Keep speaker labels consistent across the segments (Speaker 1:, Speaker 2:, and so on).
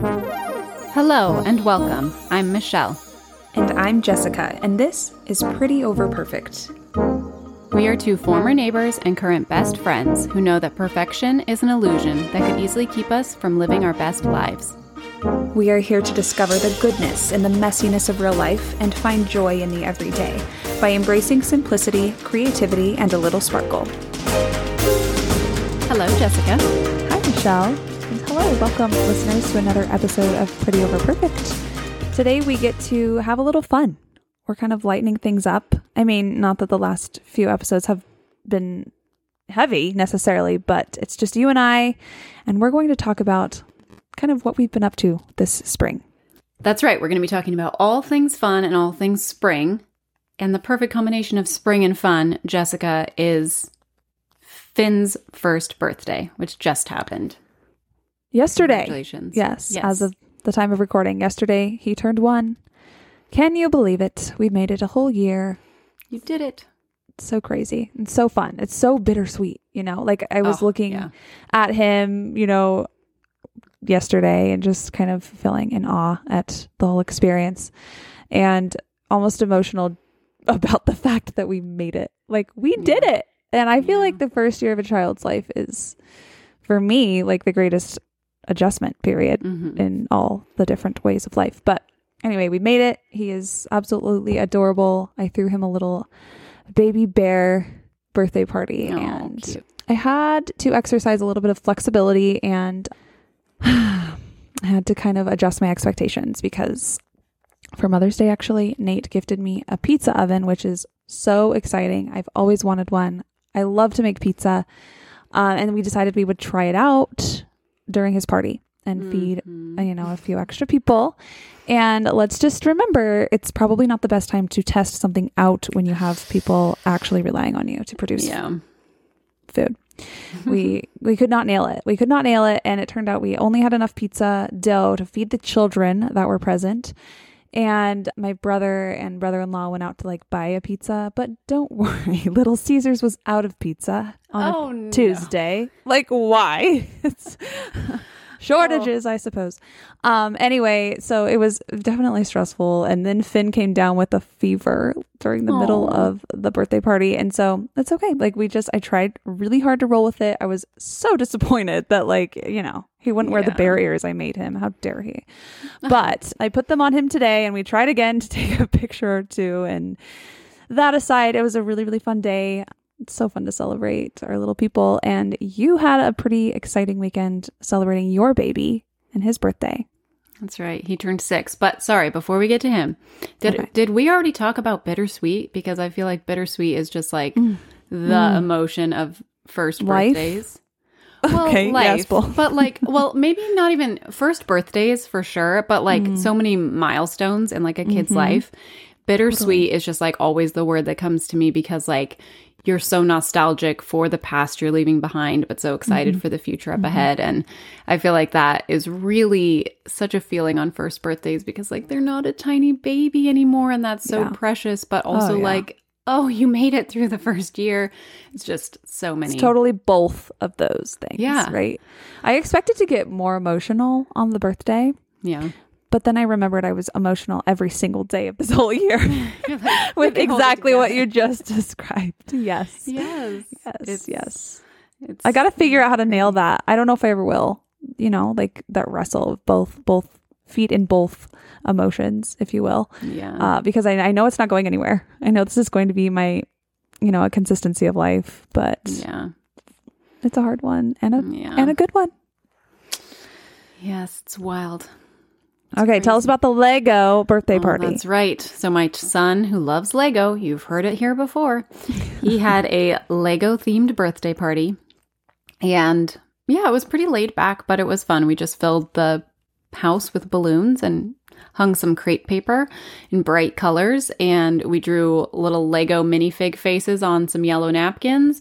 Speaker 1: Hello and welcome. I'm Michelle.
Speaker 2: And I'm Jessica, and this is Pretty Over Perfect.
Speaker 1: We are two former neighbors and current best friends who know that perfection is an illusion that could easily keep us from living our best lives.
Speaker 2: We are here to discover the goodness in the messiness of real life and find joy in the everyday by embracing simplicity, creativity, and a little sparkle.
Speaker 1: Hello, Jessica.
Speaker 2: Hi, Michelle. Hello, welcome, listeners, to another episode of Pretty Over Perfect. Today we get to have a little fun. We're kind of lightening things up. I mean, not that the last few episodes have been heavy necessarily, but it's just you and I, and we're going to talk about kind of what we've been up to this spring.
Speaker 1: That's right. We're going to be talking about all things fun and all things spring. And the perfect combination of spring and fun, Jessica, is Finn's first birthday, which just happened.
Speaker 2: Yesterday.
Speaker 1: Congratulations.
Speaker 2: Yes,
Speaker 1: Yes.
Speaker 2: as of the time of recording. Yesterday, he turned one. Can you believe it? We made it a whole year.
Speaker 1: You did it.
Speaker 2: It's so crazy and so fun. It's so bittersweet, you know? Like I was
Speaker 1: Oh,
Speaker 2: looking
Speaker 1: yeah.
Speaker 2: at him, you know, yesterday and just kind of feeling in awe at the whole experience and almost emotional about the fact that we made it. Like we did it. And I feel
Speaker 1: Yeah.
Speaker 2: like the first year of a child's life is for me like the greatest adjustment period
Speaker 1: Mhm.
Speaker 2: in all the different ways of life. But anyway, we made it. He is absolutely adorable. I threw him a little baby bear birthday party
Speaker 1: Oh,
Speaker 2: and
Speaker 1: cute.
Speaker 2: I had to exercise a little bit of flexibility and I had to kind of adjust my expectations because for Mother's Day, actually, Nate gifted me a pizza oven, which is so exciting. I've always wanted one. I love to make pizza. Uh, and we decided we would try it out during his party and feed,
Speaker 1: Mhm.
Speaker 2: uh, you know, a few extra people. And let's just remember it's probably not the best time to test something out when you have people actually relying on you to produce
Speaker 1: Yeah.
Speaker 2: food. we we could not nail it. We could not nail it, and it turned out we only had enough pizza dough to feed the children that were present. And my brother and brother-in-law went out to like buy a pizza, but don't worry, Little Caesars was out of pizza on
Speaker 1: Oh,
Speaker 2: a
Speaker 1: no.
Speaker 2: Tuesday. Like why? Shortages, I suppose. Um anyway, so it was definitely stressful and then Finn came down with a fever during the middle of the birthday party and so that's okay. Like we just I tried really hard to roll with it. I was so disappointed that like, you know, he wouldn't wear the
Speaker 1: Yeah.
Speaker 2: barriers I made him. How dare he? But I put them on him today and we tried again to take a picture or two and that aside, it was a really, really fun day. It's so fun to celebrate our little people. And you had a pretty exciting weekend celebrating your baby and his birthday.
Speaker 1: That's right. He turned six. But sorry, before we get to him, did
Speaker 2: Okay.
Speaker 1: did we already talk about bittersweet? Because I feel like bittersweet is just like the emotion of first
Speaker 2: Mm. Life?
Speaker 1: birthdays. Well,
Speaker 2: Okay,
Speaker 1: life,
Speaker 2: well.
Speaker 1: but like, well, maybe not even first birthdays for sure, but like
Speaker 2: Mm.
Speaker 1: so many milestones in like a kid's
Speaker 2: Mm-hmm.
Speaker 1: life. Bittersweet is just like always the word that comes to me because like you're so nostalgic for the past you're leaving behind, but so excited
Speaker 2: Mm-hmm.
Speaker 1: for the future up ahead. And I feel like that is really such a feeling on first birthdays because like they're not a tiny baby anymore, and that's so
Speaker 2: Yeah.
Speaker 1: precious. But also
Speaker 2: yeah.
Speaker 1: like, oh, you made it through the first year. It's just so many.
Speaker 2: It's totally both of those things.
Speaker 1: Yeah.
Speaker 2: Right. I expected to get more emotional on the birthday,
Speaker 1: yeah.
Speaker 2: But then I remembered I was emotional every single day of this whole year
Speaker 1: like,
Speaker 2: with
Speaker 1: can hold it
Speaker 2: exactly what you just described. Yes.
Speaker 1: Yes.
Speaker 2: Yes.
Speaker 1: It's-
Speaker 2: yes.
Speaker 1: It's,
Speaker 2: I got to figure out how to nail that. I don't know if I ever will. You know, like that wrestle of both both feet in both emotions, if you will,
Speaker 1: Yeah.
Speaker 2: uh, because I, I know it's not going anywhere. I know this is going to be my, you know, a consistency of life, but
Speaker 1: yeah.
Speaker 2: it's a hard one and a
Speaker 1: Yeah.
Speaker 2: and a good one.
Speaker 1: Yes, it's wild.
Speaker 2: Okay, tell us about the Lego birthday
Speaker 1: Oh,
Speaker 2: party.
Speaker 1: That's right. So my son, who loves Lego, you've heard it here before, he had a Lego themed birthday party, and yeah, it was pretty laid back, but it was fun. We just filled the house with balloons and hung some crepe paper in bright colors, and we drew little Lego minifig faces on some yellow napkins,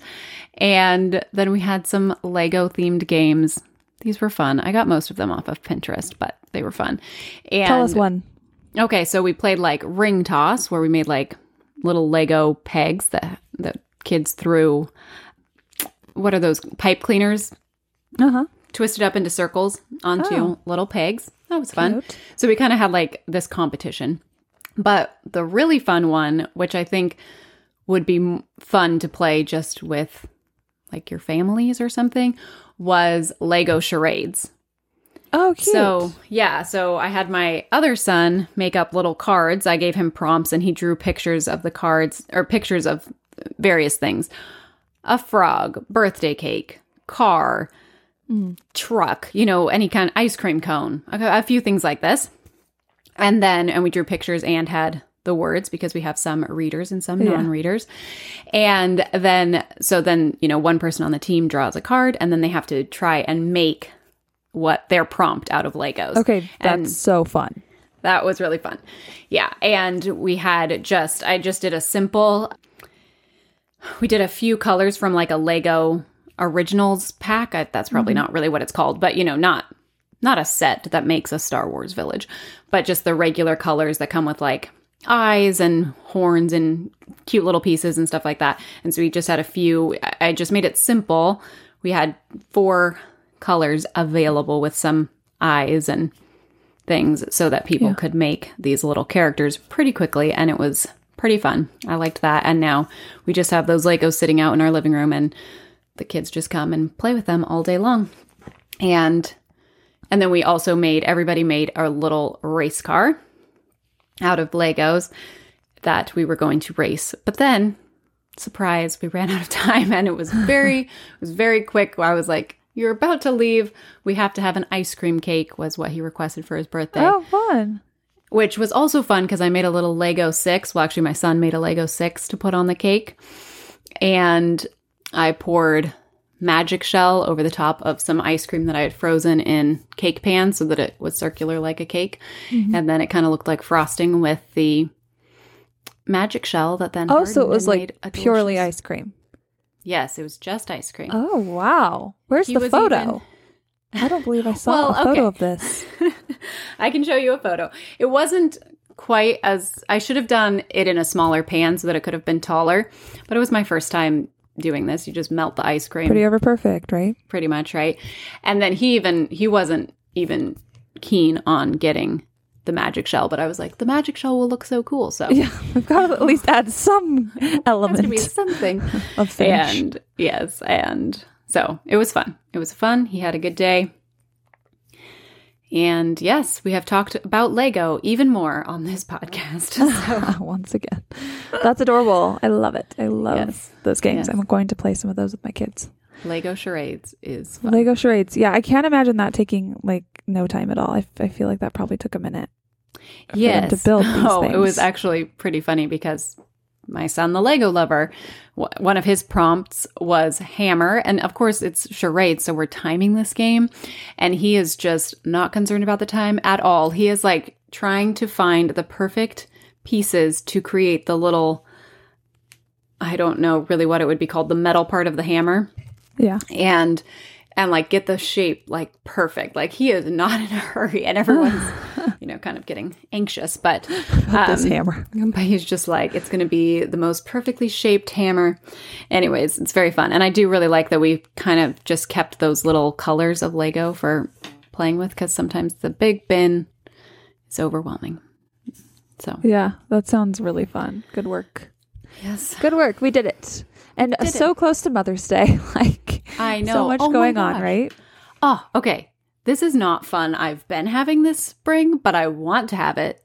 Speaker 1: and then we had some Lego themed games. These were fun. I got most of them off of Pinterest, but they were fun. And
Speaker 2: tell us one.
Speaker 1: Okay, so we played like ring toss where we made like little Lego pegs that the kids threw what are those pipe cleaners
Speaker 2: Uh huh.
Speaker 1: twisted up into circles onto
Speaker 2: Oh.
Speaker 1: little pegs. That was fun.
Speaker 2: Cute.
Speaker 1: So we kind of had like this competition. But the really fun one, which I think would be fun to play just with like your families or something, was Lego charades.
Speaker 2: Oh, cute.
Speaker 1: So, yeah, so I had my other son make up little cards. I gave him prompts and he drew pictures of the cards or pictures of various things a frog, birthday cake, car, hmm. truck, you know, any kind of ice cream cone, a, a few things like this. And then, and we drew pictures and had the words because we have some readers and some
Speaker 2: Yeah.
Speaker 1: non readers. And then, so then, you know, one person on the team draws a card and then they have to try and make what their prompt out of Legos.
Speaker 2: okay, that's
Speaker 1: and-
Speaker 2: so fun.
Speaker 1: That was really fun. Yeah. And we had just, I just did a simple, we did a few colors from like a Lego originals pack. I, that's probably mm-hmm. not really what it's called, but you know, not, not a set that makes a Star Wars village, but just the regular colors that come with like eyes and horns and cute little pieces and stuff like that. And so we just had a few, I- just made it simple. We had four colors available with some eyes and things so that people could make these little characters pretty quickly and it was pretty fun. I liked that and now we just have those Legos sitting out in our living room and the kids just come and play with them all day long. And and then we also made everybody made a little race car out of Legos that we were going to race. But then surprise, we ran out of time and it was very it was very quick. I was like you're about to leave. We have to have an ice cream cake, was what he requested for his birthday
Speaker 2: Oh, fun.
Speaker 1: which was also fun because I made a little Lego six. Well, actually, my son made a Lego six to put on the cake. And I poured magic shell over the top of some ice cream that I had frozen in cake pan so that it was circular like a cake. Mm-hmm. And then it kind of looked like frosting with the magic shell that then.
Speaker 2: Oh, so it was like purely
Speaker 1: delicious-
Speaker 2: ice cream.
Speaker 1: Yes, it was just ice cream.
Speaker 2: Oh, wow. Where's
Speaker 1: He
Speaker 2: the photo?
Speaker 1: even-
Speaker 2: I don't believe I saw
Speaker 1: Well,
Speaker 2: a photo
Speaker 1: okay.
Speaker 2: of this.
Speaker 1: I can show you a photo. It wasn't quite as I should have done it in a smaller pan so that it could have been taller, but it was my first time doing this. You just melt the ice cream
Speaker 2: Pretty over perfect, right?
Speaker 1: pretty much, right? And then he even he wasn't even keen on getting the magic shell, but I was like, the magic shell will look so cool. So
Speaker 2: Yeah, we've got to at least add some element
Speaker 1: be something.
Speaker 2: of finish.
Speaker 1: And yes, and so it was fun. It was fun. He had a good day. And yes, we have talked about Lego even more on this podcast. So
Speaker 2: Once again, that's adorable. I love it. I love
Speaker 1: Yes.
Speaker 2: those games.
Speaker 1: Yes.
Speaker 2: I'm going to play some of those with my kids.
Speaker 1: Lego charades is fun.
Speaker 2: Lego charades. Yeah, I can't imagine that taking like no time at all. I, I feel like that probably took a minute.
Speaker 1: yes.
Speaker 2: to build these
Speaker 1: oh, it was actually pretty funny because my son, the Lego lover, one of his prompts was hammer. And of course, it's charades. So we're timing this game. And he is just not concerned about the time at all. He is like trying to find the perfect pieces to create the little, I don't know really what it would be called, the metal part of the hammer
Speaker 2: Yeah.
Speaker 1: and and like get the shape like perfect. Like he is not in a hurry, and everyone's you know kind of getting anxious, but
Speaker 2: this
Speaker 1: um,
Speaker 2: hammer.
Speaker 1: But he's just like it's going to be the most perfectly shaped hammer. Anyways, it's very fun, and I do really like that we kind of just kept those little colors of Lego for playing with because sometimes the big bin is overwhelming. So
Speaker 2: Yeah, that sounds really fun. Good work.
Speaker 1: yes,
Speaker 2: Good work. We did it. And
Speaker 1: Did
Speaker 2: so close to Mother's Day. like
Speaker 1: I know
Speaker 2: so much
Speaker 1: Oh
Speaker 2: going on, right?
Speaker 1: Oh, okay. This is not fun I've been having this spring, but I want to have it,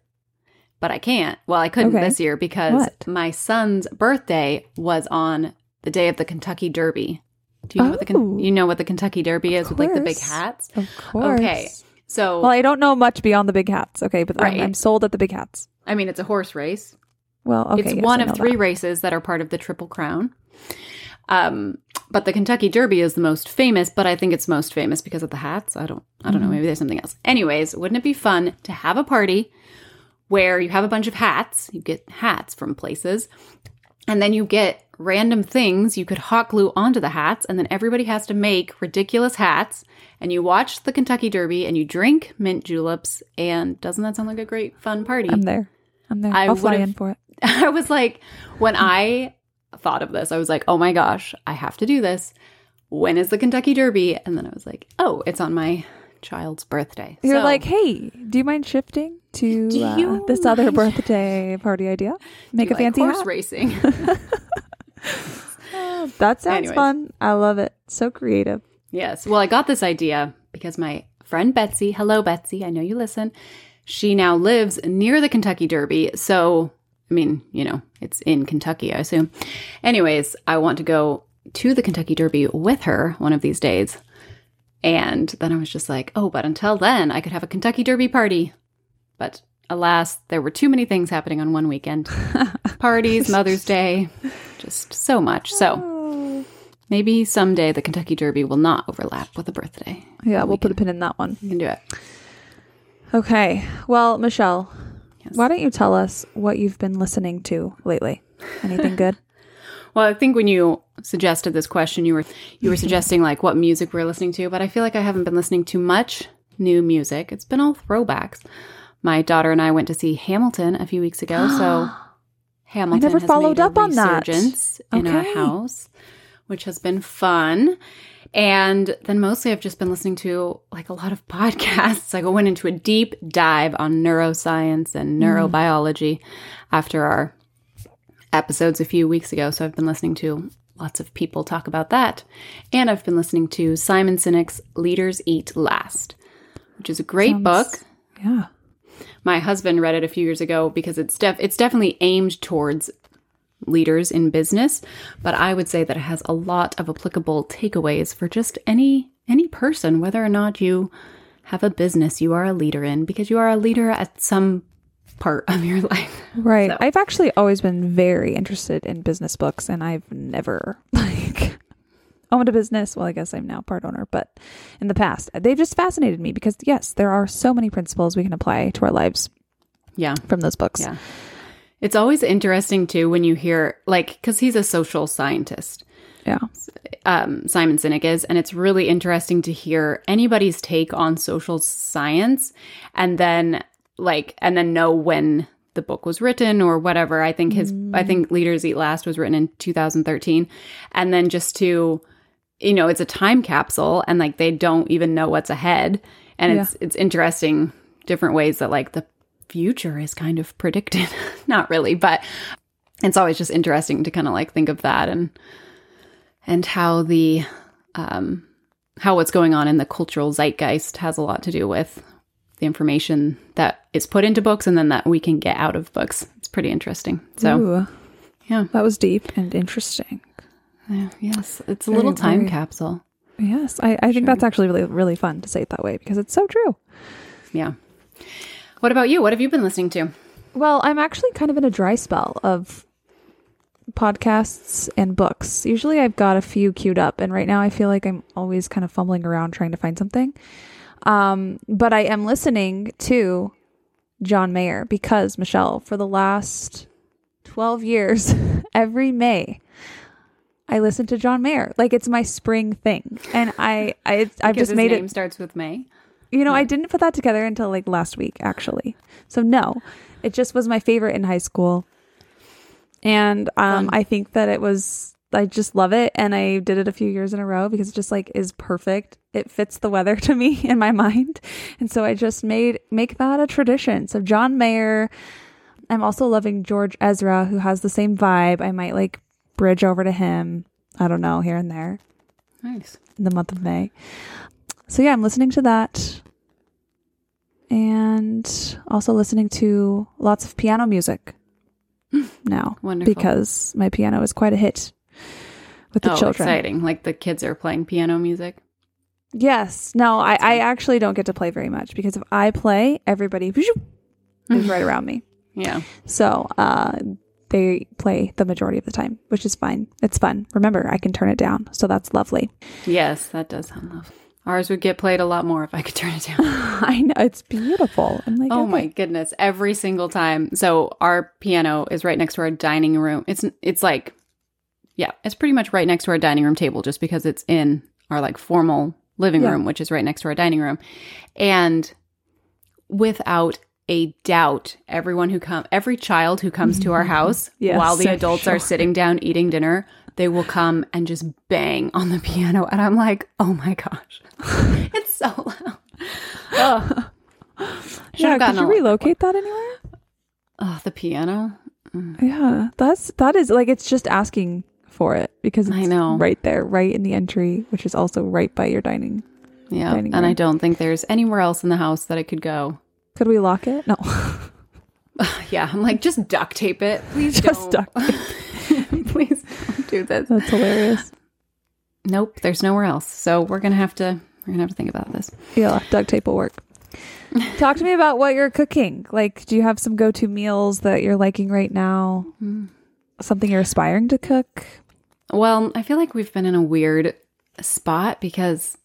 Speaker 1: but I can't. Well, I couldn't
Speaker 2: Okay.
Speaker 1: this year because
Speaker 2: What?
Speaker 1: my son's birthday was on the day of the Kentucky Derby. Do you know what the
Speaker 2: Oh.
Speaker 1: You know what the Kentucky Derby is with like the big hats?
Speaker 2: Of course.
Speaker 1: Okay. So
Speaker 2: Well, I don't know much beyond the big hats. Okay, but
Speaker 1: Right.
Speaker 2: I'm, I'm sold at the big hats.
Speaker 1: I mean, it's a horse race.
Speaker 2: Well, okay.
Speaker 1: it's
Speaker 2: yes,
Speaker 1: one of three
Speaker 2: that.
Speaker 1: races that are part of the Triple Crown. Um, but the Kentucky Derby is the most famous, but I think it's most famous because of the hats. I don't I don't know,
Speaker 2: Mm-hmm.
Speaker 1: maybe there's something else. Anyways, wouldn't it be fun to have a party where you have a bunch of hats, you get hats from places, and then you get random things you could hot glue onto the hats, and then everybody has to make ridiculous hats, and you watch the Kentucky Derby and you drink mint juleps, and doesn't that sound like a great fun party?
Speaker 2: I'm there. I'm there.
Speaker 1: I
Speaker 2: I'll fly in for it.
Speaker 1: I was like, when I thought of this, I was like, oh my gosh, I have to do this. when is the Kentucky Derby? And then I was like, oh, it's on my child's birthday.
Speaker 2: You're
Speaker 1: So-
Speaker 2: like, hey, do you mind shifting to uh, this other birthday party idea? Make a
Speaker 1: you like
Speaker 2: fancy
Speaker 1: horse
Speaker 2: hat.
Speaker 1: racing.
Speaker 2: That sounds
Speaker 1: Anyways.
Speaker 2: fun. I love it. So creative.
Speaker 1: Yes. Well, I got this idea because my friend Betsy, hello, Betsy, I know you listen. She now lives near the Kentucky Derby. So, I mean, you know, it's in Kentucky, I assume. Anyways, I want to go to the Kentucky Derby with her one of these days. And then I was just like, oh, but until then, I could have a Kentucky Derby party. But alas, there were too many things happening on one weekend parties, Mother's Day, just so much. So, Maybe someday the Kentucky Derby will not overlap with a birthday.
Speaker 2: Yeah, we'll put a pin in that one.
Speaker 1: You can do it.
Speaker 2: Okay. Well, Michelle,
Speaker 1: Yes.
Speaker 2: why don't you tell us what you've been listening to lately? Anything good?
Speaker 1: Well, I think when you suggested this question, you were you were suggesting like what music we're listening to, but I feel like I haven't been listening to much new music. It's been all throwbacks. My daughter and I went to see Hamilton a few weeks ago, so Hamilton I
Speaker 2: never
Speaker 1: has
Speaker 2: followed
Speaker 1: made a
Speaker 2: up on that.
Speaker 1: resurgence in our house, which has been fun. And then mostly I've just been listening to like a lot of podcasts. Like I went into a deep dive on neuroscience and mm-hmm. neurobiology after our episodes a few weeks ago. So I've been listening to lots of people talk about that. And I've been listening to Simon Sinek's Leaders Eat Last, which is a great
Speaker 2: Sounds-
Speaker 1: book.
Speaker 2: Yeah.
Speaker 1: My husband read it a few years ago because it's def- it's definitely aimed towards leaders in business, but I would say that it has a lot of applicable takeaways for just any any person whether or not you have a business you are a leader in because you are a leader at some part of your life.
Speaker 2: Right.
Speaker 1: So-
Speaker 2: I've actually always been very interested in business books and I've never like owned a business. Well, I guess I'm now part owner, but in the past, they've just fascinated me because yes, there are so many principles we can apply to our lives
Speaker 1: Yeah.
Speaker 2: from those books.
Speaker 1: Yeah. It's always interesting too when you hear like cuz he's a social scientist.
Speaker 2: Yeah.
Speaker 1: um, Simon Sinek is, and it's really interesting to hear anybody's take on social science, and then like, and then know when the book was written or whatever. I think his, I think Leaders Eat Last was written in 2013, and then just to, you know, it's a time capsule, and like they don't even know what's ahead, and it's it's interesting different ways that like the future is kind of predicted, not really, but it's always just interesting to kind of like think of that and and how the um, how what's going on in the cultural zeitgeist has a lot to do with the information that is put into books and then that we can get out of books. It's pretty interesting. So
Speaker 2: Ooh,
Speaker 1: yeah,
Speaker 2: that was deep and interesting.
Speaker 1: yeah, yes, it's a
Speaker 2: Very,
Speaker 1: little time
Speaker 2: very-
Speaker 1: capsule.
Speaker 2: Yes, I, I think that's actually really, really fun to say it that way because it's so true.
Speaker 1: Yeah. What about you? What have you been listening to?
Speaker 2: Well, I'm actually kind of in a dry spell of podcasts and books. Usually I've got a few queued up, and right now I feel like I'm always kind of fumbling around trying to find something. Um, but I am listening to John Mayer because, Michelle, for the last 12 years, every May, I listen to John Mayer. Like it's my spring thing. And I, I I've
Speaker 1: Because
Speaker 2: just made
Speaker 1: name
Speaker 2: it
Speaker 1: starts with May.
Speaker 2: You know, I didn't put that together until like last week, actually. So no, it just was my favorite in high school, and um, I think that it was. I just love it, and I did it a few years in a row because it just like is perfect. It fits the weather to me in my mind, and so I just made make that a tradition. So John Mayer. I'm also loving George Ezra, who has the same vibe. I might like bridge over to him. I don't know here and there
Speaker 1: Nice.
Speaker 2: in the month of May. So yeah, I'm listening to that. And also listening to lots of piano music now
Speaker 1: Wonderful.
Speaker 2: because my piano is quite a hit with the children.
Speaker 1: oh,
Speaker 2: children.
Speaker 1: exciting! Like the kids are playing piano music.
Speaker 2: Yes. No, I, I actually don't get to play very much because if I play, everybody is right around me.
Speaker 1: Yeah.
Speaker 2: So uh, they play the majority of the time, which is fine. It's fun. Remember, I can turn it down. So that's lovely.
Speaker 1: Yes, that does sound lovely. Ours would get played a lot more if I could turn it down.
Speaker 2: I know. It's beautiful. I'm like,
Speaker 1: Oh my goodness! Every single time. So our piano is right next to our dining room. It's it's like, yeah, it's pretty much right next to our dining room table, just because it's in our like formal living
Speaker 2: Yeah.
Speaker 1: room, which is right next to our dining room, and without a doubt everyone who come every child who comes to our house
Speaker 2: Yes,
Speaker 1: while the adults are sitting down eating dinner, they will come and just bang on the piano and I'm like, "Oh my gosh." it's so loud. Oh.
Speaker 2: Yeah, could you relocate that anywhere?
Speaker 1: Oh, the piano. Mm.
Speaker 2: Yeah, that's that is like it's just asking for it because it's
Speaker 1: I know.
Speaker 2: right there, right in the entry, which is also right by your dining.
Speaker 1: Yeah.
Speaker 2: Dining
Speaker 1: And I don't think there's anywhere else in the house that it could go.
Speaker 2: Could we lock it? No,
Speaker 1: Yeah, I'm like, just duct tape it. Please
Speaker 2: just
Speaker 1: don't.
Speaker 2: duct.
Speaker 1: Please don't do this.
Speaker 2: That's hilarious.
Speaker 1: Nope, there's nowhere else. So we're gonna have to we're gonna have to think about this.
Speaker 2: Yeah, duct tape will work. Talk to me about what you're cooking. Like, do you have some go-to meals that you're liking right now?
Speaker 1: Hmm.
Speaker 2: Something you're aspiring to cook?
Speaker 1: Well, I feel like we've been in a weird spot because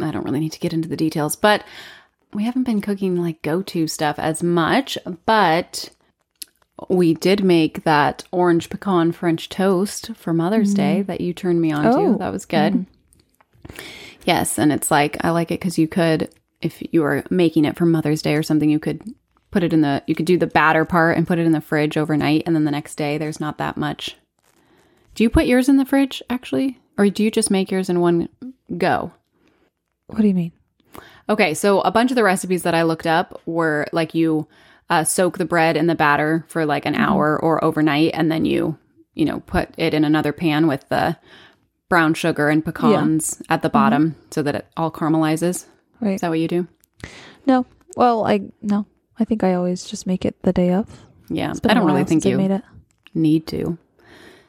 Speaker 1: I don't really need to get into the details, but we haven't been cooking like go to stuff as much. But we did make that orange pecan French toast for Mother's mm. Day that you turned me on
Speaker 2: Oh.
Speaker 1: to. That was good. Mm. Yes. And it's like, I like it because you could, if you were making it for Mother's Day or something, you could put it in the, you could do the batter part and put it in the fridge overnight. And then the next day, there's not that much do you put yours in the fridge actually? Or do you just make yours in one go?
Speaker 2: What do you mean?
Speaker 1: Okay, so a bunch of the recipes that I looked up were like you uh, soak the bread in the batter for like an hour or overnight, and then you, you know, put it in another pan with the brown sugar and pecans at the bottom so that it all caramelizes.
Speaker 2: Right.
Speaker 1: Is that what you do?
Speaker 2: No. Well, I no. I think I always just make it the day of.
Speaker 1: Yeah, I don't really think you
Speaker 2: made it.
Speaker 1: need to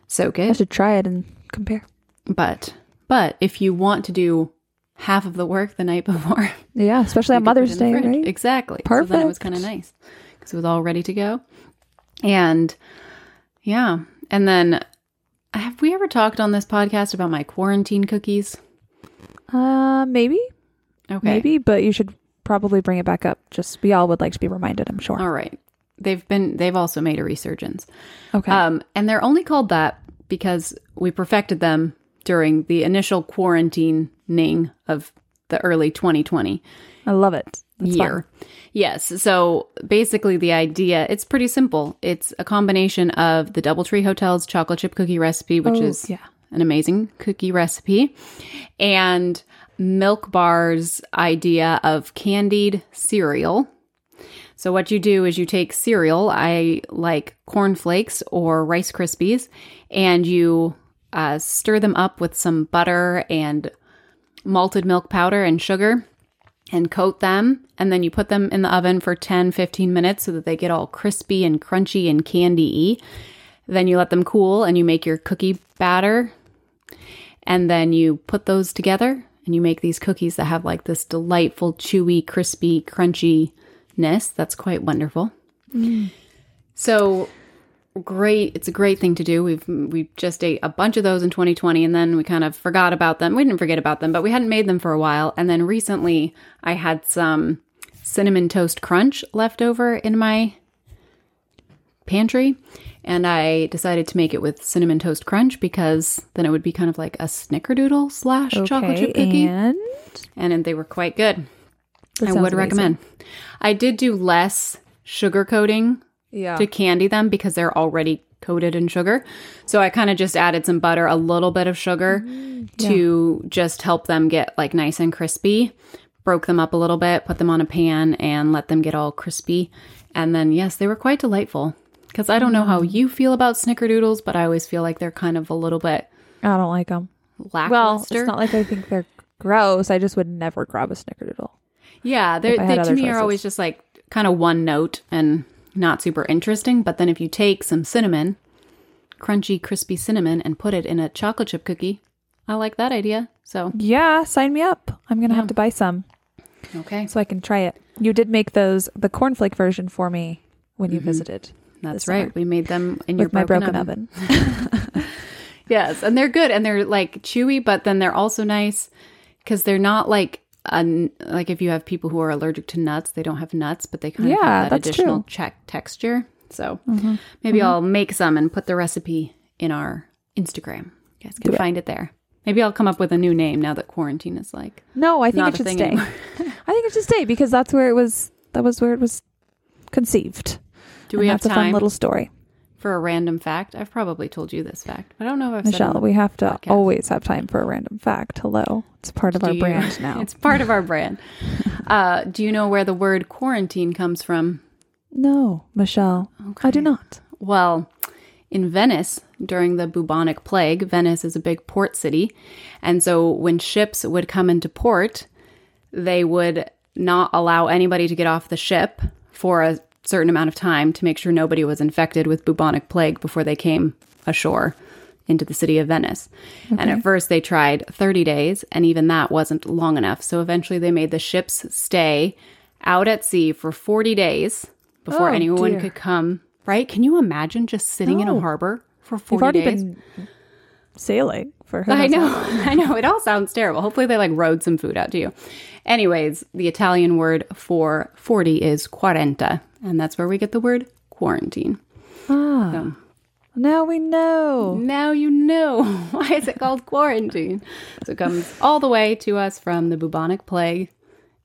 Speaker 1: soak it.
Speaker 2: I should try it and compare.
Speaker 1: but but if you want to do half of the work the night before,
Speaker 2: Yeah, especially on Mother's
Speaker 1: it in the
Speaker 2: Day, right?
Speaker 1: Exactly. So then it was kind of nice because it was all ready to go. And yeah, and then have we ever talked on this podcast about my quarantine cookies?
Speaker 2: Uh, maybe,
Speaker 1: Okay.
Speaker 2: maybe, but you should probably bring it back up. Just we all would like to be reminded. I'm sure.
Speaker 1: All right. They've been they've also made a resurgence.
Speaker 2: Okay.
Speaker 1: Um and they're only called that because we perfected them during the initial quarantining of the early 2020.
Speaker 2: I love it. That's fun.
Speaker 1: year. Yes. So basically, the idea it's pretty simple. It's a combination of the DoubleTree Hotel's chocolate chip cookie recipe, which
Speaker 2: Oh,
Speaker 1: is
Speaker 2: yeah.
Speaker 1: an amazing cookie recipe, and Milk Bar's idea of candied cereal. So what you do is you take cereal, I like corn flakes or Rice Krispies, and you uh, stir them up with some butter and malted milk powder and sugar and coat them and then you put them in the oven for 10 15 minutes so that they get all crispy and crunchy and candy-y. Then you let them cool and you make your cookie batter and then you put those together and you make these cookies that have like this delightful chewy crispy crunchiness that's quite wonderful. Mm. So great it's a great thing to do. We've we just ate a bunch of those in 2020 and then we kind of forgot about them. We didn't forget about them but we hadn't made them for a while. And then recently i had some cinnamon toast crunch left over in my pantry and i decided to make it with cinnamon toast crunch because then it would be kind of like a snickerdoodle slash chocolate chip cookie.
Speaker 2: and?
Speaker 1: And they were quite good.
Speaker 2: That
Speaker 1: i would
Speaker 2: amazing.
Speaker 1: recommend. I did do less sugar coating
Speaker 2: yeah,
Speaker 1: to candy them because they're already coated in sugar. So I kind of just added some butter, a little bit of sugar mm-hmm. to just help them get like nice and crispy. Broke them up a little bit, put them on a pan and let them get all crispy. And then yes, they were quite delightful. Cuz I don't know how mm-hmm. you feel about snickerdoodles, but I always feel like they're kind of a little bit
Speaker 2: I don't like them.
Speaker 1: Lackluster.
Speaker 2: Well, it's not like I think they're gross. I just would never grab a snickerdoodle.
Speaker 1: Yeah, they to me are always just like kind of one note and not super interesting. But then if you take some cinnamon, crunchy, crispy cinnamon, and put it in a chocolate chip cookie, I like that idea. So,
Speaker 2: Yeah, sign me up. I'm gonna
Speaker 1: Yeah.
Speaker 2: have to buy some
Speaker 1: okay,
Speaker 2: so I can try it. You did make those the cornflake version for me when you mm-hmm. visited
Speaker 1: that's right.
Speaker 2: summer.
Speaker 1: We made them in your
Speaker 2: with my
Speaker 1: broken,
Speaker 2: broken
Speaker 1: oven.
Speaker 2: oven.
Speaker 1: Yes, and they're good, and they're like chewy, but then they're also nice because they're not like. Un, like if you have people who are allergic to nuts, they don't have nuts, but they kind of
Speaker 2: Yeah,
Speaker 1: have that additional
Speaker 2: true.
Speaker 1: check texture. So
Speaker 2: Mm-hmm.
Speaker 1: maybe I'll make some and put the recipe in our Instagram. You guys can
Speaker 2: Do
Speaker 1: find it there. Maybe I'll come up with a new name now that quarantine is like
Speaker 2: No, I think it should stay. I think it should stay because that's where it was. That was where it was conceived.
Speaker 1: Do we
Speaker 2: And
Speaker 1: have
Speaker 2: that's a fun
Speaker 1: time
Speaker 2: little story.
Speaker 1: For a random fact? I've probably told you this fact, but I don't know if I've
Speaker 2: Michelle, we have to
Speaker 1: podcast.
Speaker 2: always have time for a random fact. Hello. It's part of
Speaker 1: Do
Speaker 2: our
Speaker 1: you-
Speaker 2: brand now.
Speaker 1: it's part of our brand. Uh, do you know where the word quarantine comes from?
Speaker 2: no, Michelle. I do not.
Speaker 1: Well, in Venice, during the bubonic plague, Venice is a big port city. And so when ships would come into port, they would not allow anybody to get off the ship for a certain amount of time to make sure nobody was infected with bubonic plague before they came ashore into the city of Venice. And at first they tried 30 days, and even that wasn't long enough. So eventually they made the ships stay out at sea for 40 days before
Speaker 2: Oh,
Speaker 1: anyone
Speaker 2: dear.
Speaker 1: could come. Right? Can you imagine just sitting in a harbor for
Speaker 2: We've
Speaker 1: 40
Speaker 2: already
Speaker 1: days?
Speaker 2: been sailing for who
Speaker 1: I know. I know. It all sounds terrible. Hopefully they like rode some food out to you. Anyways, the Italian word for 40 is quaranta, and that's where we get the word quarantine.
Speaker 2: Ah,
Speaker 1: So
Speaker 2: now we know.
Speaker 1: now you know why is it called quarantine. So it comes all the way to us from the bubonic plague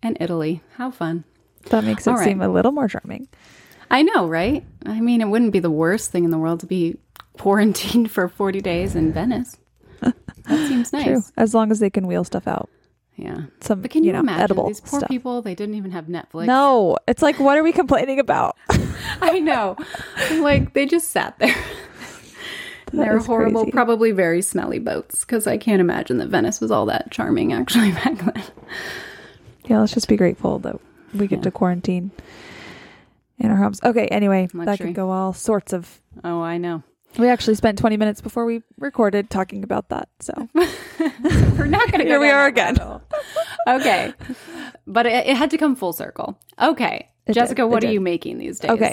Speaker 1: and Italy. How fun.
Speaker 2: That makes it
Speaker 1: right.
Speaker 2: seem a little more charming.
Speaker 1: I know, right? I mean, it wouldn't be the worst thing in the world to be quarantined for 40 days in Venice. That seems nice.
Speaker 2: True. As long as they can wheel stuff out.
Speaker 1: Yeah.
Speaker 2: Some,
Speaker 1: But can you,
Speaker 2: know,
Speaker 1: imagine
Speaker 2: edible
Speaker 1: these poor
Speaker 2: stuff.
Speaker 1: people? They didn't even have Netflix.
Speaker 2: No, it's like, what are we complaining about?
Speaker 1: I know. like they just sat there. They're horrible,
Speaker 2: crazy.
Speaker 1: probably very smelly boats because I can't imagine that Venice was all that charming actually back then.
Speaker 2: Yeah, let's just be grateful that we get
Speaker 1: Yeah.
Speaker 2: to quarantine in our homes. Okay, anyway, that
Speaker 1: Luxury.
Speaker 2: could go all sorts of.
Speaker 1: Oh, I know.
Speaker 2: We actually spent 20 minutes before we recorded talking about that. So
Speaker 1: We're not going to
Speaker 2: Here we are again.
Speaker 1: okay. But it, it had to come full circle. Okay.
Speaker 2: It
Speaker 1: Jessica,
Speaker 2: did,
Speaker 1: what are
Speaker 2: did.
Speaker 1: you making these days?
Speaker 2: Okay.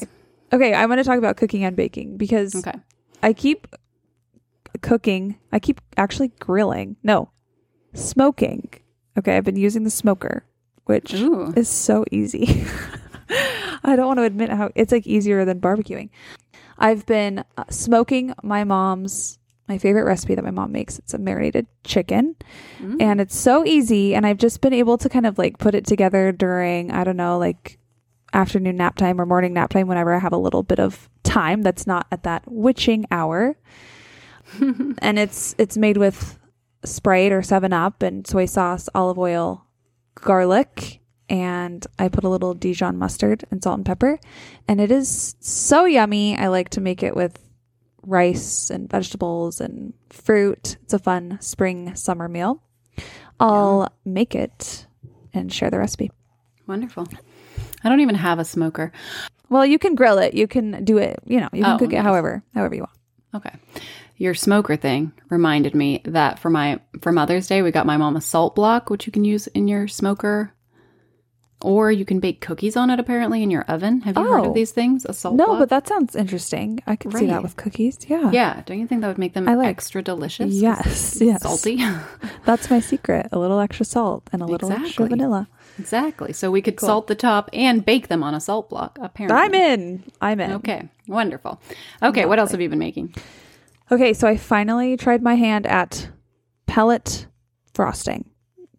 Speaker 2: Okay, I want to talk about cooking and baking because
Speaker 1: Okay.
Speaker 2: I keep cooking. I keep actually grilling. No, smoking. Okay, I've been using the smoker, which
Speaker 1: Ooh.
Speaker 2: is so easy. I don't want to admit how it's like easier than barbecuing. I've been uh, smoking my mom's my favorite recipe that my mom makes. It's a marinated chicken
Speaker 1: Mm.
Speaker 2: and it's so easy and I've just been able to kind of like put it together during I don't know like afternoon nap time or morning nap time whenever I have a little bit of time that's not at that witching hour. and it's it's made with Sprite or 7 Up and soy sauce, olive oil, garlic, and I put a little Dijon mustard and salt and pepper. And it is so yummy. I like to make it with rice and vegetables and fruit. It's a fun spring summer meal. I'll make it and share the recipe.
Speaker 1: Wonderful. I don't even have a smoker.
Speaker 2: Well, you can grill it. You can do it, you know, you can
Speaker 1: Oh,
Speaker 2: cook it
Speaker 1: nice.
Speaker 2: however, however you want.
Speaker 1: Okay. Your smoker thing reminded me that for my for Mother's Day we got my mom a salt block which you can use in your smoker or you can bake cookies on it apparently in your oven. Have you heard
Speaker 2: Oh.
Speaker 1: of these things? A salt
Speaker 2: No,
Speaker 1: block?
Speaker 2: but that sounds interesting. I could see that with cookies. Yeah.
Speaker 1: Yeah, don't you think that would make them
Speaker 2: I like-
Speaker 1: extra delicious?
Speaker 2: Yes, yes.
Speaker 1: Salty.
Speaker 2: That's my secret. A little extra salt and a little extra vanilla.
Speaker 1: exactly. So we could salt the top and bake them on a salt block apparently.
Speaker 2: I'm in. I'm in.
Speaker 1: Okay. Wonderful. Okay, what else have you been making?
Speaker 2: Okay, so I finally tried my hand at palette frosting.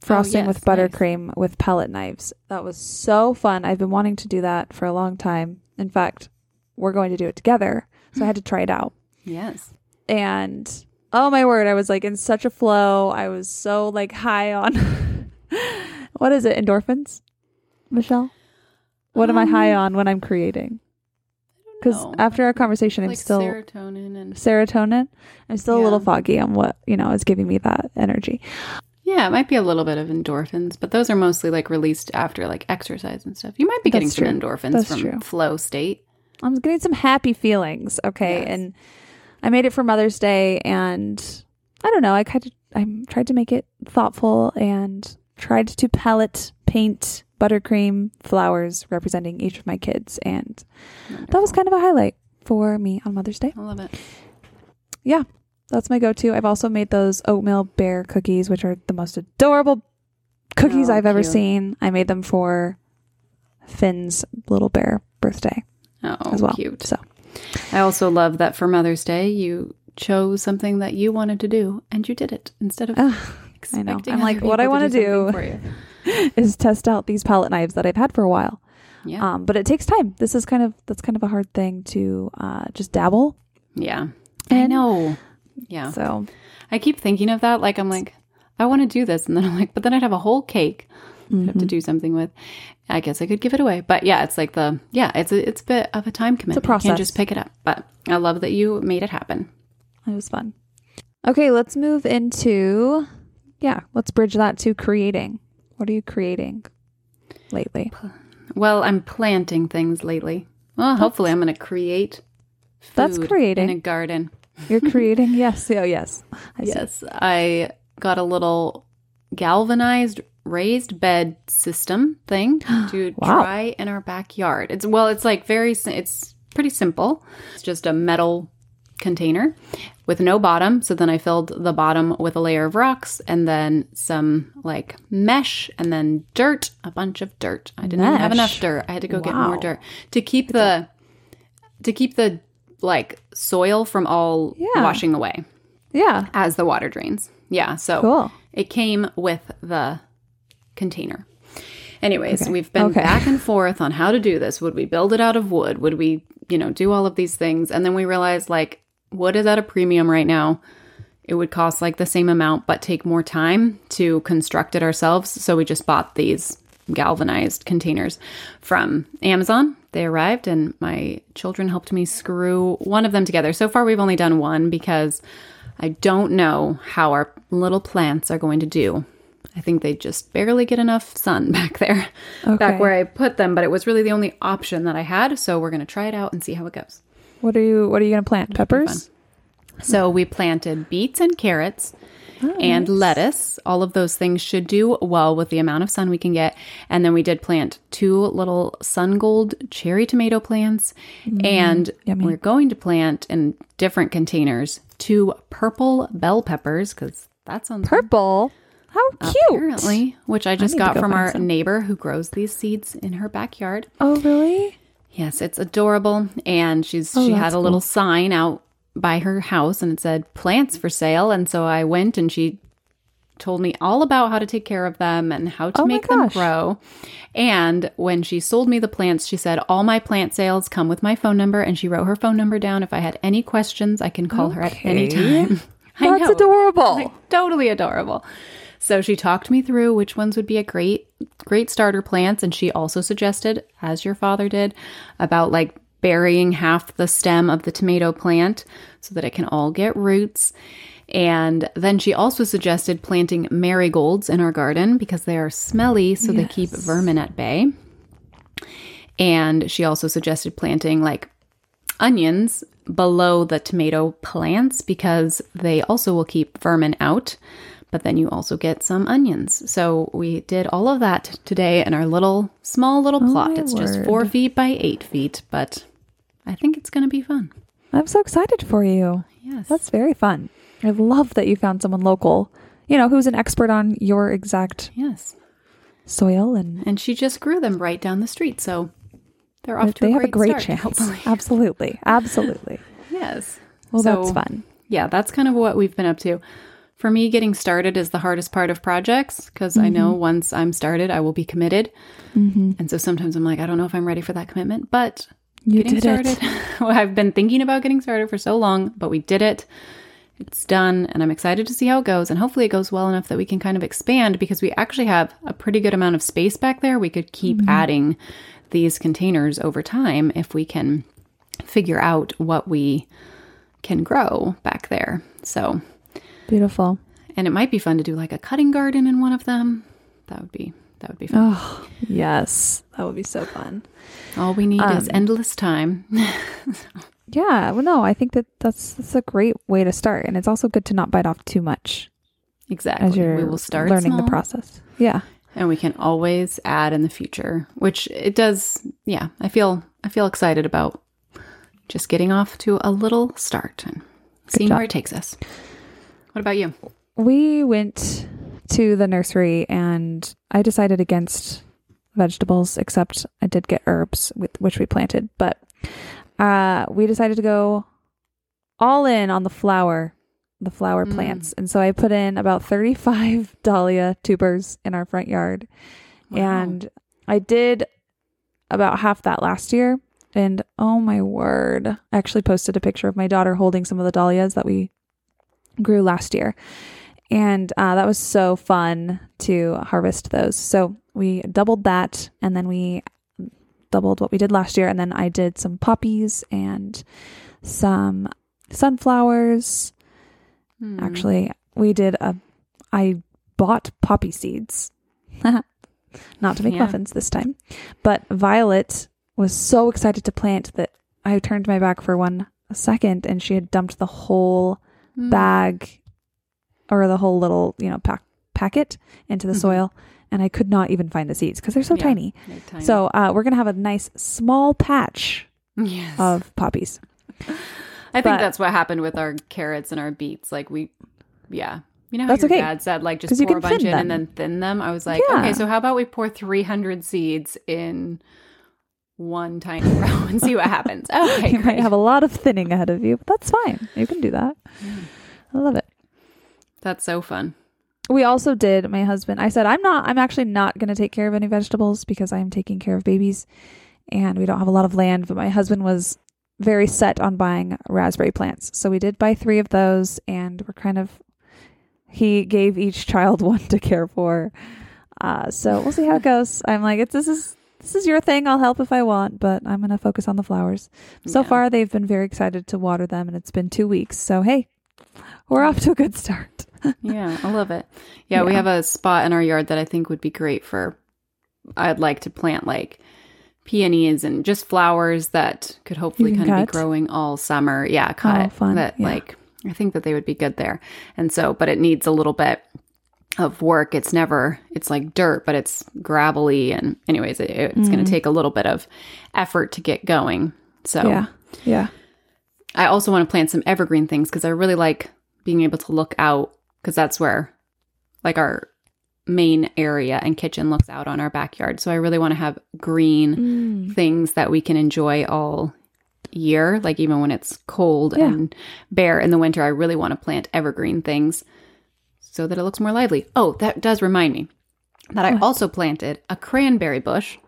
Speaker 2: Frosting
Speaker 1: Oh, yes,
Speaker 2: with buttercream with palette knives. That was so fun. I've been wanting to do that for a long time. In fact, we're going to do it together. So I had to try it out.
Speaker 1: Yes.
Speaker 2: And oh my word, I was like in such a flow. I was so like high on what is it? Endorphins? Michelle? What am I high
Speaker 1: Um,
Speaker 2: on when I'm creating? Because after our conversation, I'm still
Speaker 1: serotonin and
Speaker 2: serotonin. I'm still a little foggy on what, you know, is giving me that energy.
Speaker 1: Yeah, it might be a little bit of endorphins, but those are mostly like released after like exercise and stuff. You might be getting
Speaker 2: That's
Speaker 1: some
Speaker 2: true.
Speaker 1: endorphins
Speaker 2: That's
Speaker 1: from
Speaker 2: true.
Speaker 1: flow state.
Speaker 2: I'm getting some happy feelings. Okay.
Speaker 1: Yes.
Speaker 2: And I made it for Mother's Day and I don't know, I kind of I tried to make it thoughtful and tried to palette paint buttercream flowers representing each of my kids and that was kind of a highlight for me on Mother's Day.
Speaker 1: I love it.
Speaker 2: Yeah. That's my go-to. I've also made those oatmeal bear cookies which are the most adorable cookies
Speaker 1: Oh,
Speaker 2: I've ever
Speaker 1: cute.
Speaker 2: seen. I made them for Finn's little bear birthday
Speaker 1: Oh,
Speaker 2: as well.
Speaker 1: cute.
Speaker 2: So
Speaker 1: I also love that for Mother's Day you chose something that you wanted to do and you did it instead of expecting
Speaker 2: I know. I'm like, what I wanna
Speaker 1: do,
Speaker 2: do
Speaker 1: you.
Speaker 2: is test out these palette knives that I've had for a while.
Speaker 1: Yeah.
Speaker 2: Um, but it takes time. This is kind of that's kind of a hard thing to uh, just dabble.
Speaker 1: yeah. I know. Yeah.
Speaker 2: So
Speaker 1: I keep thinking of that. Like, I'm like, I want to do this. And then I'm like, but then I'd have a whole cake I'd have to
Speaker 2: mhm.
Speaker 1: do something with. I guess I could give it away. But yeah, it's like the, yeah, it's a, it's a bit of a time commitment. You
Speaker 2: process.
Speaker 1: can't just pick it up. But I love that you made it happen.
Speaker 2: it was fun. Okay, let's move into yeah. Let's bridge that to creating. What are you creating lately?
Speaker 1: Well, I'm planting things lately. Well, hopefully I'm going to create
Speaker 2: That's creating.
Speaker 1: in a garden.
Speaker 2: You're creating. yes. Oh, yes. I.
Speaker 1: Yes, I got a little galvanized raised bed system thing to
Speaker 2: Wow.
Speaker 1: try in our backyard. It's well, it's like very it's pretty simple. It's just a metal container with no bottom. So then I filled the bottom with a layer of rocks and then some like mesh and then dirt, a bunch of dirt. I didn't have enough dirt. I had to go get more dirt to keep the to keep the like soil from all
Speaker 2: Yeah.
Speaker 1: washing away
Speaker 2: Yeah.
Speaker 1: as the water drains. Yeah, so
Speaker 2: Cool.
Speaker 1: it came with the container. Anyways,
Speaker 2: Okay.
Speaker 1: we've been
Speaker 2: Okay.
Speaker 1: back and forth on how to do this. Would we build it out of wood? Would we, you know, do all of these things? And then we realized like wood is at a premium right now. It would cost like the same amount but take more time to construct it ourselves. So we just bought these galvanized containers from Amazon. They arrived and my children helped me screw one of them together. So far we've only done one because I don't know how our little plants are going to do. I think they just barely get enough sun back there,
Speaker 2: Okay.
Speaker 1: back where I put them, but it was really the only option that I had. So we're going to try it out and see how it goes.
Speaker 2: What are you What are you going to plant? Peppers.
Speaker 1: So we planted beets and carrots
Speaker 2: Oh,
Speaker 1: and
Speaker 2: nice.
Speaker 1: lettuce. All of those things should do well with the amount of sun we can get. And then we did plant two little sun gold cherry tomato plants. and
Speaker 2: Mm, yummy.
Speaker 1: we're going to plant in different containers two purple bell peppers because that sounds
Speaker 2: Purple. How cute.
Speaker 1: apparently, which I just
Speaker 2: to
Speaker 1: got
Speaker 2: go
Speaker 1: from our
Speaker 2: some.
Speaker 1: neighbor who grows these seeds in her backyard.
Speaker 2: Oh, really?
Speaker 1: Yes, it's adorable. And she's
Speaker 2: Oh,
Speaker 1: she had a little sign out by her house and it said plants for sale. And so I went and she told me all about how to take care of them and how to
Speaker 2: Oh
Speaker 1: make them grow. And when she sold me the plants, she said, All my plant sales come with my phone number. And she wrote her phone number down. If I had any questions, I can call her at any time.
Speaker 2: That's adorable.
Speaker 1: Like, totally adorable. So she talked me through which ones would be a great great starter plants and she also suggested as your father did about like burying half the stem of the tomato plant so that it can all get roots. And then she also suggested planting marigolds in our garden because they are smelly so they keep vermin at bay. And she also suggested planting like onions below the tomato plants because they also will keep vermin out. But then you also get some onions. So we did all of that today in our little, small little oh, plot.
Speaker 2: Oh
Speaker 1: It's just four feet by eight feet, but I think it's going to be fun.
Speaker 2: I'm so excited for you.
Speaker 1: Yes.
Speaker 2: That's very fun. I love that you found someone local, you know, who's an expert on your exact
Speaker 1: yes.
Speaker 2: soil and
Speaker 1: And she just grew them right down the street. So they're off to
Speaker 2: they
Speaker 1: a
Speaker 2: have a great
Speaker 1: start,
Speaker 2: chance.
Speaker 1: hopefully.
Speaker 2: Absolutely. Absolutely.
Speaker 1: Yes.
Speaker 2: Well,
Speaker 1: So-
Speaker 2: that's fun.
Speaker 1: yeah, that's kind of what we've been up to. For me, getting started is the hardest part of projects because I know once I'm started, I will be committed.
Speaker 2: Mm-hmm.
Speaker 1: And so sometimes I'm like, I don't know if I'm ready for that commitment, but
Speaker 2: You
Speaker 1: getting
Speaker 2: did
Speaker 1: started.
Speaker 2: it.
Speaker 1: well, I've been thinking about getting started for so long, but we did it. It's done, and I'm excited to see how it goes. And hopefully, it goes well enough that we can kind of expand because we actually have a pretty good amount of space back there. We could keep
Speaker 2: Mm-hmm.
Speaker 1: adding these containers over time if we can figure out what we can grow back there. So,
Speaker 2: Beautiful.
Speaker 1: and it might be fun to do like a cutting garden in one of them. That would be that would be fun.
Speaker 2: Oh, yes. That would be so fun.
Speaker 1: All we need is
Speaker 2: um,
Speaker 1: endless time.
Speaker 2: Yeah. Well, no, I think that that's, that's a great way to start. And it's also good to not bite off too much
Speaker 1: exactly.
Speaker 2: as you're
Speaker 1: we will start
Speaker 2: learning the process. Yeah.
Speaker 1: and we can always add in the future. Which it does. Yeah, I feel I feel excited about just getting off to a little start and seeing
Speaker 2: job.
Speaker 1: where it takes us. What about you?
Speaker 2: We went to the nursery and I decided against vegetables, except I did get herbs, with which we planted. But uh, we decided to go all in on the flower, the flower
Speaker 1: Mm.
Speaker 2: plants. And so I put in about 35 dahlia tubers in our front yard.
Speaker 1: Wow.
Speaker 2: And I did about half that last year. And oh my word, I actually posted a picture of my daughter holding some of the dahlias that we grew last year. And uh, that was so fun to harvest those. So we doubled that and then we doubled what we did last year. And then I did some poppies and some sunflowers.
Speaker 1: Hmm.
Speaker 2: Actually, we did a, I bought poppy seeds. Not to make
Speaker 1: Yeah.
Speaker 2: muffins this time. But Violet was so excited to plant that I turned my back for one second and she had dumped the whole
Speaker 1: Hmm.
Speaker 2: bag or the whole little, you know, pack, packet into the
Speaker 1: Mhm.
Speaker 2: soil. And I could not even find the seeds because they're so
Speaker 1: Yeah.
Speaker 2: tiny.
Speaker 1: They're tiny.
Speaker 2: So uh, we're going to have a nice small patch
Speaker 1: yes.
Speaker 2: of poppies.
Speaker 1: I think
Speaker 2: but-
Speaker 1: that's what happened with our carrots and our beets. Like we, yeah. You know how
Speaker 2: That's
Speaker 1: your
Speaker 2: okay.
Speaker 1: dad said, like just pour a bunch in and then thin them? I was like,
Speaker 2: Yeah.
Speaker 1: okay, so how about we pour 300 seeds in one tiny row and see what happens? Okay,
Speaker 2: you might have a lot of thinning ahead of you, but that's fine. You can do that. I love it.
Speaker 1: That's so fun.
Speaker 2: We also did, my husband, I said, I'm not, I'm actually not going to take care of any vegetables because I'm taking care of babies and we don't have a lot of land. But my husband was very set on buying raspberry plants. So we did buy three of those and we're kind of, he gave each child one to care for. Uh, so we'll see how it goes. I'm like, it's, this is, this is your thing. I'll help if I want, but I'm going to focus on the flowers. So
Speaker 1: Yeah.
Speaker 2: far, they've been very excited to water them and it's been two weeks. So, hey, we're off to a good start.
Speaker 1: Yeah, I love it. Yeah, we have a spot in our yard that I think would be great for. I'd like to plant like peonies and just flowers that could hopefully kind of be growing all summer. Yeah, cut.
Speaker 2: Oh, fun.
Speaker 1: That
Speaker 2: Yeah.
Speaker 1: like I think that they would be good there. And so, but it needs a little bit of work. It's never. It's like dirt, but it's gravelly. And anyways, it, it's going
Speaker 2: Mm.
Speaker 1: to take a little bit of effort to get going. So
Speaker 2: Yeah. Yeah.
Speaker 1: I also want to plant some evergreen things because I really like being able to look out because that's where like our main area and kitchen looks out on our backyard. So I really want to have green
Speaker 2: Mm.
Speaker 1: things that we can enjoy all year, like even when it's cold
Speaker 2: Yeah.
Speaker 1: and bare in the winter. I really want to plant evergreen things so that it looks more lively. Oh, that does remind me that I also planted a cranberry bush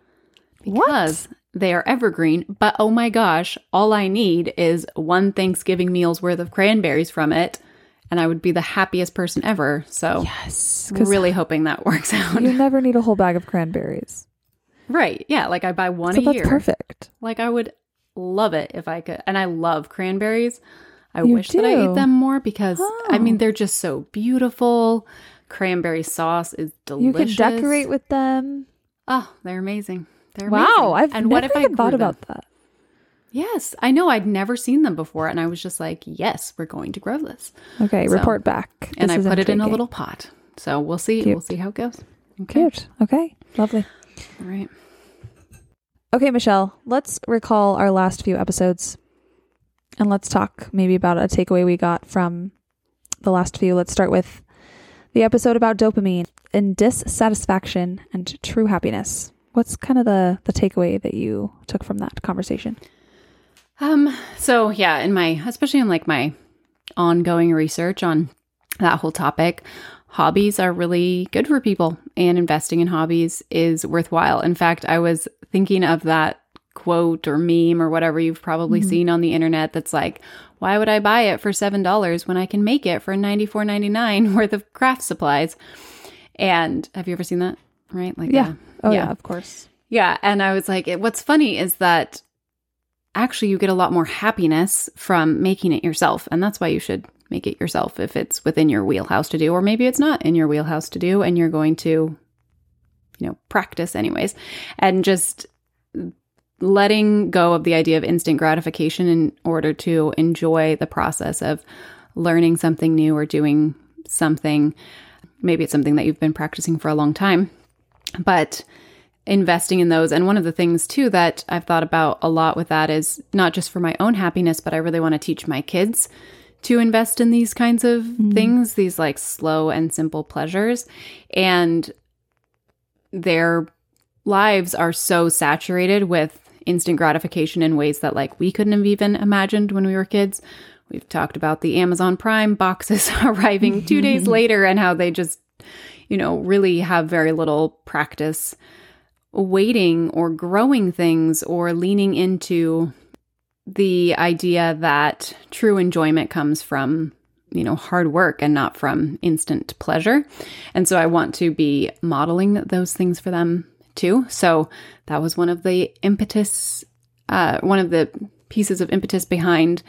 Speaker 1: because they are evergreen. But oh my gosh, all I need is one Thanksgiving meal's worth of cranberries from it, and I would be the happiest person ever. So,
Speaker 2: Yes.
Speaker 1: Really hoping that works out.
Speaker 2: you never need a whole bag of cranberries.
Speaker 1: right? Yeah, like I buy one
Speaker 2: so
Speaker 1: a
Speaker 2: that's
Speaker 1: year.
Speaker 2: perfect.
Speaker 1: Like I would love it if I could, and I love cranberries. I
Speaker 2: You
Speaker 1: wish that I
Speaker 2: do?
Speaker 1: ate them more because I mean
Speaker 2: Oh.
Speaker 1: they're just so beautiful. Cranberry sauce is delicious.
Speaker 2: You can decorate with them.
Speaker 1: Oh, they're amazing. They're
Speaker 2: Wow.
Speaker 1: amazing.
Speaker 2: I've
Speaker 1: and
Speaker 2: never
Speaker 1: what if I
Speaker 2: thought
Speaker 1: them?
Speaker 2: about that.
Speaker 1: Yes, I know. I'd never seen them before, and I was just like, "Yes, we're going to grow this."
Speaker 2: Okay.
Speaker 1: So-
Speaker 2: report back.
Speaker 1: and I put it in a little pot. So we'll see.
Speaker 2: Cute.
Speaker 1: We'll see how it goes. Okay.
Speaker 2: Cute. Okay. Lovely.
Speaker 1: All right.
Speaker 2: Okay, Michelle, let's recall our last few episodes and let's talk maybe about a takeaway we got from the last few. Let's start with the episode about dopamine and dissatisfaction and true happiness. What's kind of the, the takeaway that you took from that conversation?
Speaker 1: Um. So yeah, in my especially in like my ongoing research on that whole topic, hobbies are really good for people, and investing in hobbies is worthwhile. In fact, I was thinking of that quote or meme or whatever you've probably
Speaker 2: Mhm.
Speaker 1: seen on the internet. That's like, why would I buy it for seven dollars when I can make it for ninety four ninety nine worth of craft supplies? And have you ever seen that? Right? Like
Speaker 2: Yeah. Oh, yeah,
Speaker 1: Yeah.
Speaker 2: of course.
Speaker 1: yeah, and I was like, it, what's funny is that actually you get a lot more happiness from making it yourself, and that's why you should make it yourself if it's within your wheelhouse to do, or maybe it's not in your wheelhouse to do, and you're going to, you know, practice anyways, and just letting go of the idea of instant gratification in order to enjoy the process of learning something new or doing something. Maybe it's something that you've been practicing for a long time, but investing in those. And one of the things too that I've thought about a lot with that is not just for my own happiness, but I really want to teach my kids to invest in these kinds of mm-hmm. things, these like slow and simple pleasures. And their lives are so saturated with instant gratification in ways that like we couldn't have even imagined when we were kids. We've talked about the Amazon Prime boxes arriving 2 days mm-hmm. later and how they just you know really have very little practice waiting or growing things or leaning into the idea that true enjoyment comes from you know hard work and not from instant pleasure and so i want to be modeling those things for them too so that was one of the impetus uh, one of the pieces of impetus behind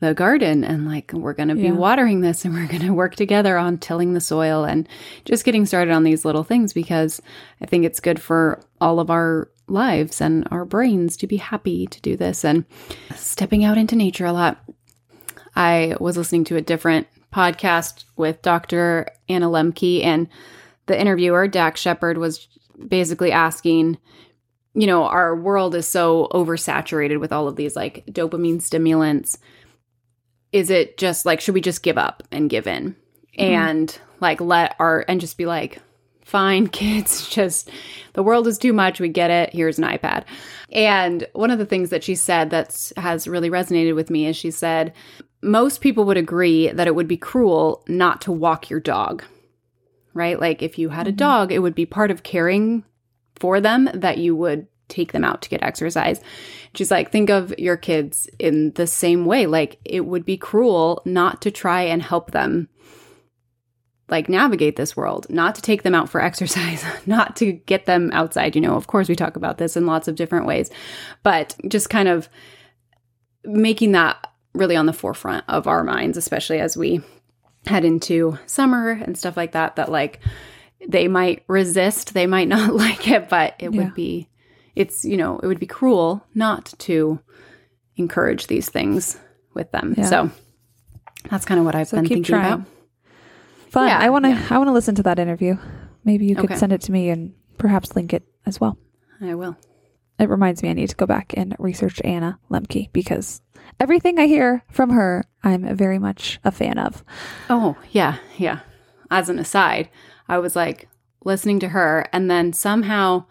Speaker 1: the garden and like we're going to be
Speaker 2: Yeah.
Speaker 1: watering this and we're going to work together on tilling the soil and just getting started on these little things because I think it's good for all of our lives and our brains to be happy to do this and stepping out into nature a lot. I was listening to a different podcast with Dr. Anna Lembke and the interviewer Dax Shepard was basically asking you know, our world is so oversaturated with all of these like dopamine stimulants. Is it just like, should we just give up and give in mm-hmm. and like let our, and just be like, fine, kids, just the world is too much. We get it. Here's an iPad. And one of the things that she said that has really resonated with me is she said, most people would agree that it would be cruel not to walk your dog, right? Like if you had a mm-hmm. dog, it would be part of caring for them that you would take them out to get exercise. She's like, think of your kids in the same way. Like, it would be cruel not to try and help them, like, navigate this world, not to take them out for exercise, not to get them outside. You know, of course, we talk about this in lots of different ways, but just kind of making that really on the forefront of our minds, especially as we head into summer and stuff like that, that, like, they might resist, they might not like it, but it
Speaker 2: Yeah.
Speaker 1: would be, it's, you know, it would be cruel not to encourage these things with them.
Speaker 2: Yeah.
Speaker 1: So that's kind of what I've
Speaker 2: So
Speaker 1: been thinking
Speaker 2: trying.
Speaker 1: about.
Speaker 2: Fun.
Speaker 1: Yeah,
Speaker 2: I want to.
Speaker 1: yeah.
Speaker 2: I want to listen to that interview. Maybe you could
Speaker 1: Okay.
Speaker 2: send it to me and perhaps link it as well.
Speaker 1: I will.
Speaker 2: It reminds me I need to go back and research Anna Lembke because everything I hear from her, I'm very much a fan of.
Speaker 1: Oh, yeah, yeah. As an aside, I was like listening to her, and then somehow,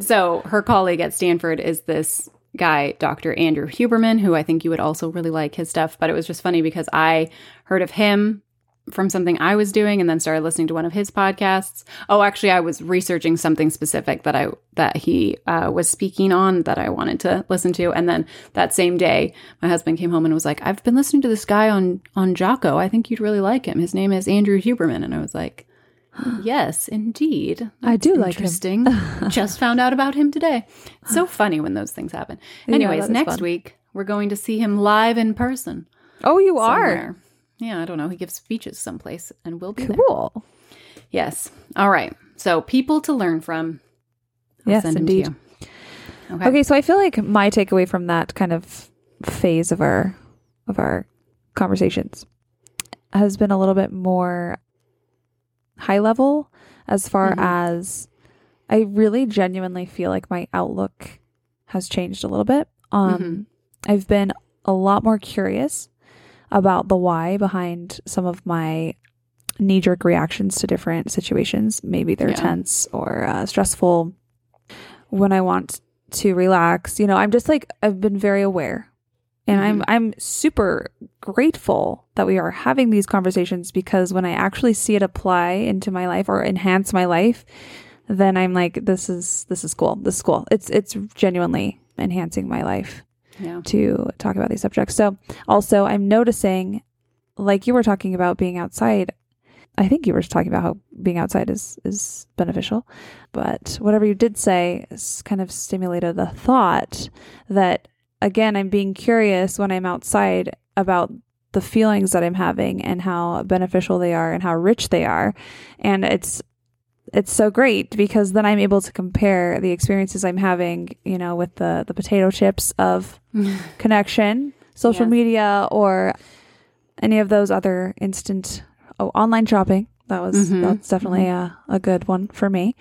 Speaker 1: so her colleague at Stanford is this guy, Dr. Andrew Huberman, who I think you would also really like his stuff. But it was just funny because I heard of him from something I was doing and then started listening to one of his podcasts. Oh, actually, I was researching something specific that I that he uh, was speaking on that I wanted to listen to, and then that same day, my husband came home and was like, "I've been listening to this guy on on Jocko. I think you'd really like him. His name is Andrew Huberman." And I was like, "Yes, indeed,
Speaker 2: I do like him.
Speaker 1: Just found out about him today. So funny when those things happen. Anyways,
Speaker 2: is
Speaker 1: next
Speaker 2: fun.
Speaker 1: week we're going to see him live in person.
Speaker 2: Oh, you are
Speaker 1: somewhere. Yeah, I don't know. He gives speeches someplace and we'll be there.
Speaker 2: cool.
Speaker 1: Yes. All right. So people to learn from. I'll
Speaker 2: Yes,
Speaker 1: send 'em to
Speaker 2: indeed.
Speaker 1: you. Okay.
Speaker 2: Okay, so I feel like my takeaway from that kind of phase of our of our conversations has been a little bit more high level as far
Speaker 1: Mhm.
Speaker 2: as I really genuinely feel like my outlook has changed a little bit. Um
Speaker 1: Mhm.
Speaker 2: I've been a lot more curious about the why behind some of my knee jerk reactions to different situations. Maybe they're
Speaker 1: Yeah.
Speaker 2: tense or uh, stressful. When I want to relax, you know, I'm just like I've been very aware, and I'm I'm super grateful that we are having these conversations because when I actually see it apply into my life or enhance my life, then I'm like, this is this is cool. This is cool. It's it's genuinely enhancing my life
Speaker 1: Yeah.
Speaker 2: to talk about these subjects. So, also, I'm noticing, like you were talking about being outside. I think you were talking about how being outside is is beneficial, but whatever you did say kind of stimulated the thought that again, I'm being curious when I'm outside about the feelings that I'm having and how beneficial they are and how rich they are, and it's it's so great because then I'm able to compare the experiences I'm having, you know, with the the potato chips of connection, social
Speaker 1: Yes.
Speaker 2: media, or any of those other instant oh online shopping. That was
Speaker 1: Mhm.
Speaker 2: that's definitely a, a good one for me.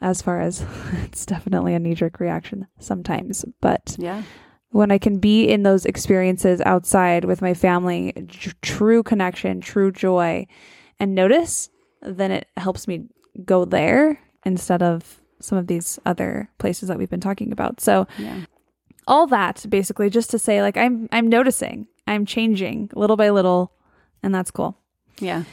Speaker 2: As far as it's definitely a knee jerk reaction sometimes, but
Speaker 1: Yeah.
Speaker 2: when I can be in those experiences outside with my family, tr- true connection, true joy, and notice, then it helps me go there instead of some of these other places that we've been talking about. So
Speaker 1: Yeah.
Speaker 2: all that basically just to say like I'm I'm noticing, I'm changing little by little, and that's cool.
Speaker 1: Yeah.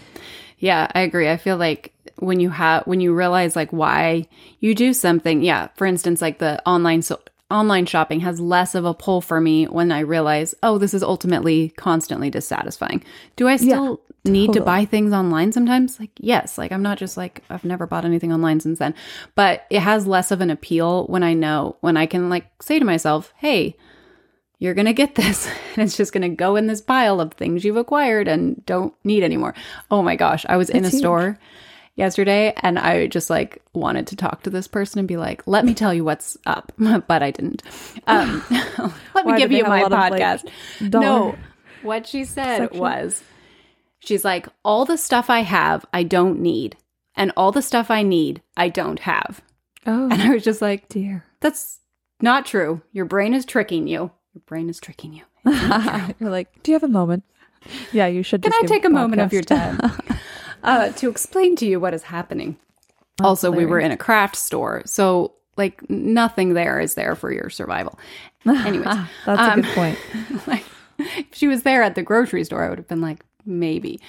Speaker 1: Yeah, I agree. I feel like when you have when you realize like why you do something. Yeah, for instance, like the online so online shopping has less of a pull for me when I realize, oh, this is ultimately constantly dissatisfying. Do I still need to buy things online sometimes? Like, yes. Like I'm not just like I've never bought anything online since then. But it has less of an appeal when I know when I can like say to myself, hey, you're going to get this. And it's just going to go in this pile of things you've acquired and don't need anymore. Oh my gosh. I was in a
Speaker 2: huge.
Speaker 1: store yesterday and I just like wanted to talk to this person and be like, let me tell you what's up. but I didn't. Um, let me
Speaker 2: Why,
Speaker 1: give you my
Speaker 2: lot of, like,
Speaker 1: podcast. no. What she said
Speaker 2: section?
Speaker 1: was, she's like, all the stuff I have, I don't need. And all the stuff I need, I don't have.
Speaker 2: Oh
Speaker 1: And I was just like,
Speaker 2: dear.
Speaker 1: that's not true. Your brain is tricking you. Your brain is tricking you.
Speaker 2: You're like, do you have a moment? Yeah, you should.
Speaker 1: Can I take a moment of your time uh, to explain to you what is happening? also, we were in a craft store, so like nothing there is there for your survival. Anyways,
Speaker 2: That's a
Speaker 1: um,
Speaker 2: good point.
Speaker 1: like if she was there at the grocery store, I would have been like, maybe.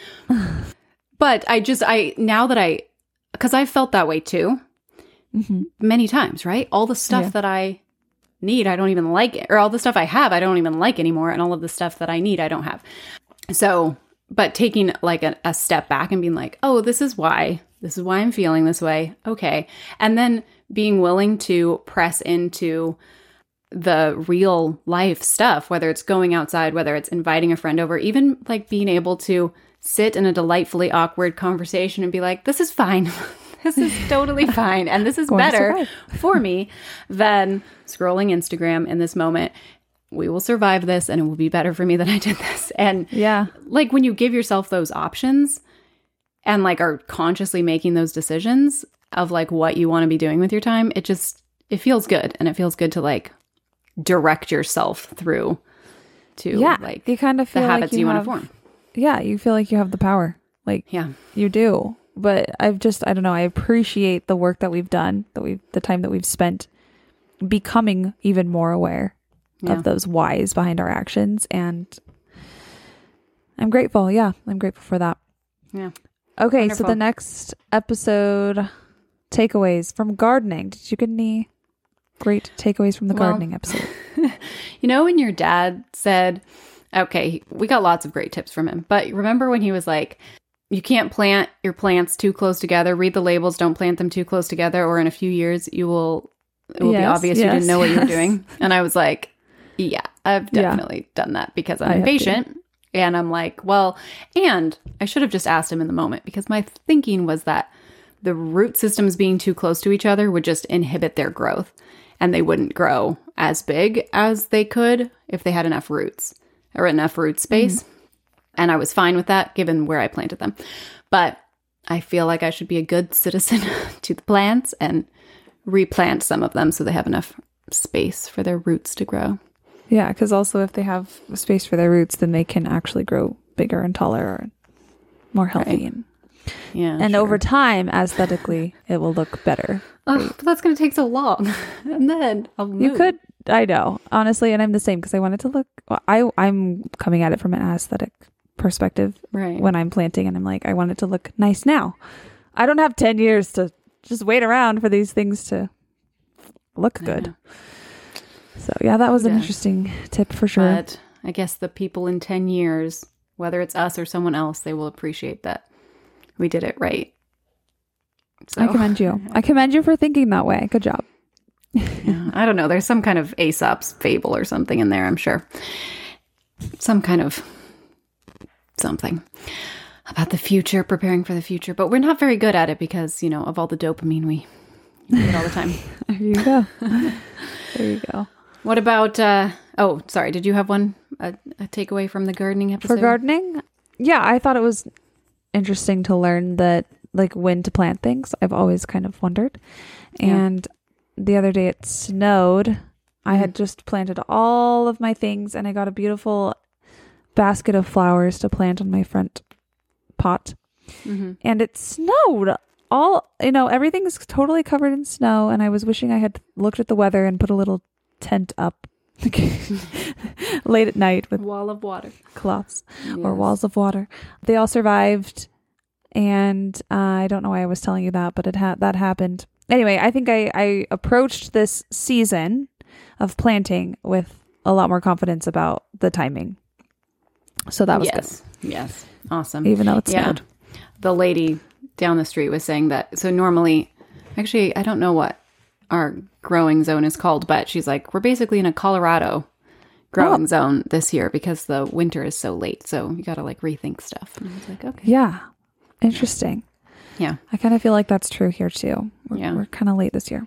Speaker 1: but I just I now that I because I felt that way too
Speaker 2: hmm
Speaker 1: many times, right? All the stuff
Speaker 2: Yeah.
Speaker 1: that I need, I don't even like it, or all the stuff I have, I don't even like anymore, and all of the stuff that I need, I don't have. So, but taking like a, a step back and being like, oh, this is why, this is why I'm feeling this way. Okay. And then being willing to press into the real life stuff, whether it's going outside, whether it's inviting a friend over, even like being able to sit in a delightfully awkward conversation and be like, this is fine. this is totally fine. And this is better for me than scrolling Instagram in this moment. We will survive this and it will be better for me that I did this. And
Speaker 2: Yeah.
Speaker 1: like when you give yourself those options and like are consciously making those decisions of like what you want to be doing with your time, it just it feels good and it feels good to like direct yourself through to
Speaker 2: Yeah.
Speaker 1: like
Speaker 2: you kind of
Speaker 1: the
Speaker 2: feel like
Speaker 1: habits you, want to form.
Speaker 2: Yeah, you feel like you have the power. Like
Speaker 1: Yeah.
Speaker 2: you do. But I've just I don't know, I appreciate the work that we've done, that we've the time that we've spent becoming even more aware
Speaker 1: Yeah.
Speaker 2: of those whys behind our actions and I'm grateful. Yeah, I'm grateful for that.
Speaker 1: Yeah.
Speaker 2: Okay, so the next episode takeaways from gardening. Did you get any great takeaways from the
Speaker 1: Well,
Speaker 2: gardening episode?
Speaker 1: You know, when your dad said, okay, we got lots of great tips from him, but remember when he was like, you can't plant your plants too close together. Read the labels, don't plant them too close together, or in a few years, you will, it will be
Speaker 2: Yes,
Speaker 1: obvious you didn't know what you were doing. And I was like, yeah, I've
Speaker 2: Yeah.
Speaker 1: definitely done that because I'm impatient. And I'm like, well, and I should have just asked him in the moment because my thinking was that the root systems being too close to each other would just inhibit their growth and they wouldn't grow as big as they could if they had enough roots or enough root space. Mm-hmm. And I was fine with that given where I planted them. But I feel like I should be a good citizen to the plants and replant some of them so they have enough space for their roots to grow.
Speaker 2: Yeah, because also if they have space for their roots, then they can actually grow bigger and taller and more healthy.
Speaker 1: Right.
Speaker 2: And,
Speaker 1: Yeah.
Speaker 2: and
Speaker 1: sure.
Speaker 2: over time, aesthetically, it will look better.
Speaker 1: Oh, but that's going to take so long. and then I'll
Speaker 2: You could, I know, honestly, and I'm the same because I want it to look. well, I I'm coming at it from an aesthetic perspective
Speaker 1: Right.
Speaker 2: when I'm planting, and I'm like, I want it to look nice now. I don't have ten years to just wait around for these things to look good. So yeah, that was an interesting tip for sure.
Speaker 1: But I guess the people in 10 years, whether it's us or someone else, they will appreciate that we did it right. So,
Speaker 2: I commend you. I commend you for thinking that way. Good job.
Speaker 1: yeah, I don't know. There's some kind of Aesop's fable or something in there, I'm sure. Some kind of something about the future, preparing for the future. But we're not very good at it because, you know, of all the dopamine we get all the time.
Speaker 2: There you go. there you go.
Speaker 1: What about, uh, oh, sorry, did you have one, a, a takeaway from the gardening episode?
Speaker 2: For gardening, yeah, I thought it was interesting to learn that like when to plant things. I've always kind of wondered.
Speaker 1: Yeah.
Speaker 2: And the other day it snowed. I
Speaker 1: Mm.
Speaker 2: had just planted all of my things and I got a beautiful basket of flowers to plant on my front pot.
Speaker 1: hmm
Speaker 2: And it snowed. All, you know, everything's totally covered in snow and I was wishing I had looked at the weather and put a little tent up late at night with
Speaker 1: Wall of water.
Speaker 2: cloths or walls of water. They all survived and uh, I don't know why I was telling you that, but it had that happened. Anyway, I think I I approached this season of planting with a lot more confidence about the timing. So that was
Speaker 1: yes. Yes. Awesome.
Speaker 2: even though it's
Speaker 1: yeah.
Speaker 2: snowed.
Speaker 1: The lady down the street was saying that. So normally, actually, I don't know what our growing zone is called, but she's like, we're basically in a Colorado growing oh. zone this year because the winter is so late. So you got to like rethink stuff. And I was like, okay.
Speaker 2: Yeah, interesting.
Speaker 1: Yeah.
Speaker 2: I kind of feel like that's true here too. We're,
Speaker 1: Yeah.
Speaker 2: we're kind of late this year.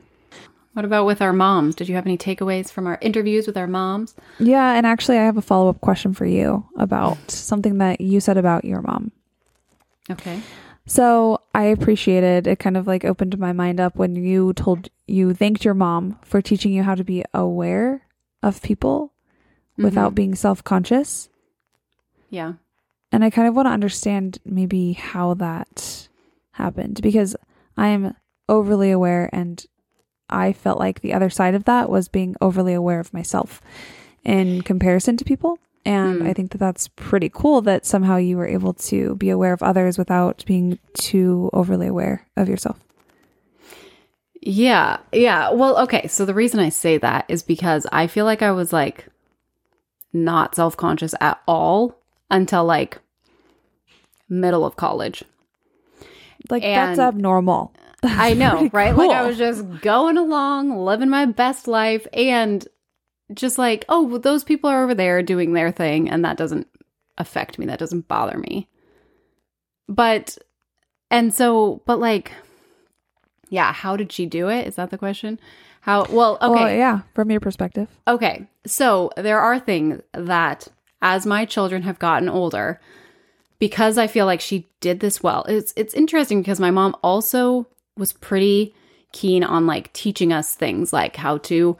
Speaker 1: What about with our moms? Did you have any takeaways from our interviews with our moms?
Speaker 2: Yeah, and actually, I have a follow up question for you about something that you said about your mom.
Speaker 1: Okay.
Speaker 2: So I appreciated it. Kind of like opened my mind up when you told you thanked your mom for teaching you how to be aware of people mm-hmm. without being self conscious.
Speaker 1: Yeah.
Speaker 2: And I kind of want to understand maybe how that happened because I am overly aware and I felt like the other side of that was being overly aware of myself in comparison to people. And
Speaker 1: Mm.
Speaker 2: I think that that's pretty cool that somehow you were able to be aware of others without being too overly aware of yourself.
Speaker 1: Yeah. Yeah. Well, okay. So the reason I say that is because I feel like I was like not self conscious at all until like middle of college.
Speaker 2: Like that's
Speaker 1: And-
Speaker 2: abnormal.
Speaker 1: I know, right? Like I was just going along, living my best life, and just like, oh, well, those people are over there doing their thing, and that doesn't affect me. That doesn't bother me. But, and so, but like, yeah, how did she do it? Is that the question? How, well, okay.
Speaker 2: Well, yeah, from your perspective.
Speaker 1: Okay. So there are things that as my children have gotten older, because I feel like she did this well. It's it's interesting because my mom also was pretty keen on like teaching us things like how to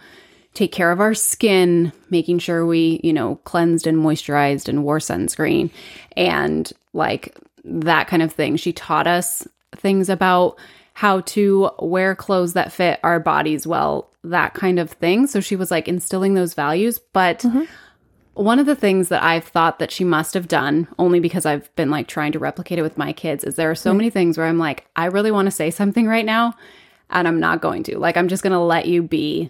Speaker 1: take care of our skin, making sure we, you know, cleansed and moisturized and wore sunscreen and like that kind of thing. She taught us things about how to wear clothes that fit our bodies well, that kind of thing. So she was like instilling those values, but mm-hmm. one of the things that I've thought that she must have done, only because I've been like trying to replicate it with my kids, is there are so mm-hmm. many things where I'm like, I really want to say something right now, and I'm not going to. Like, I'm just going to let you be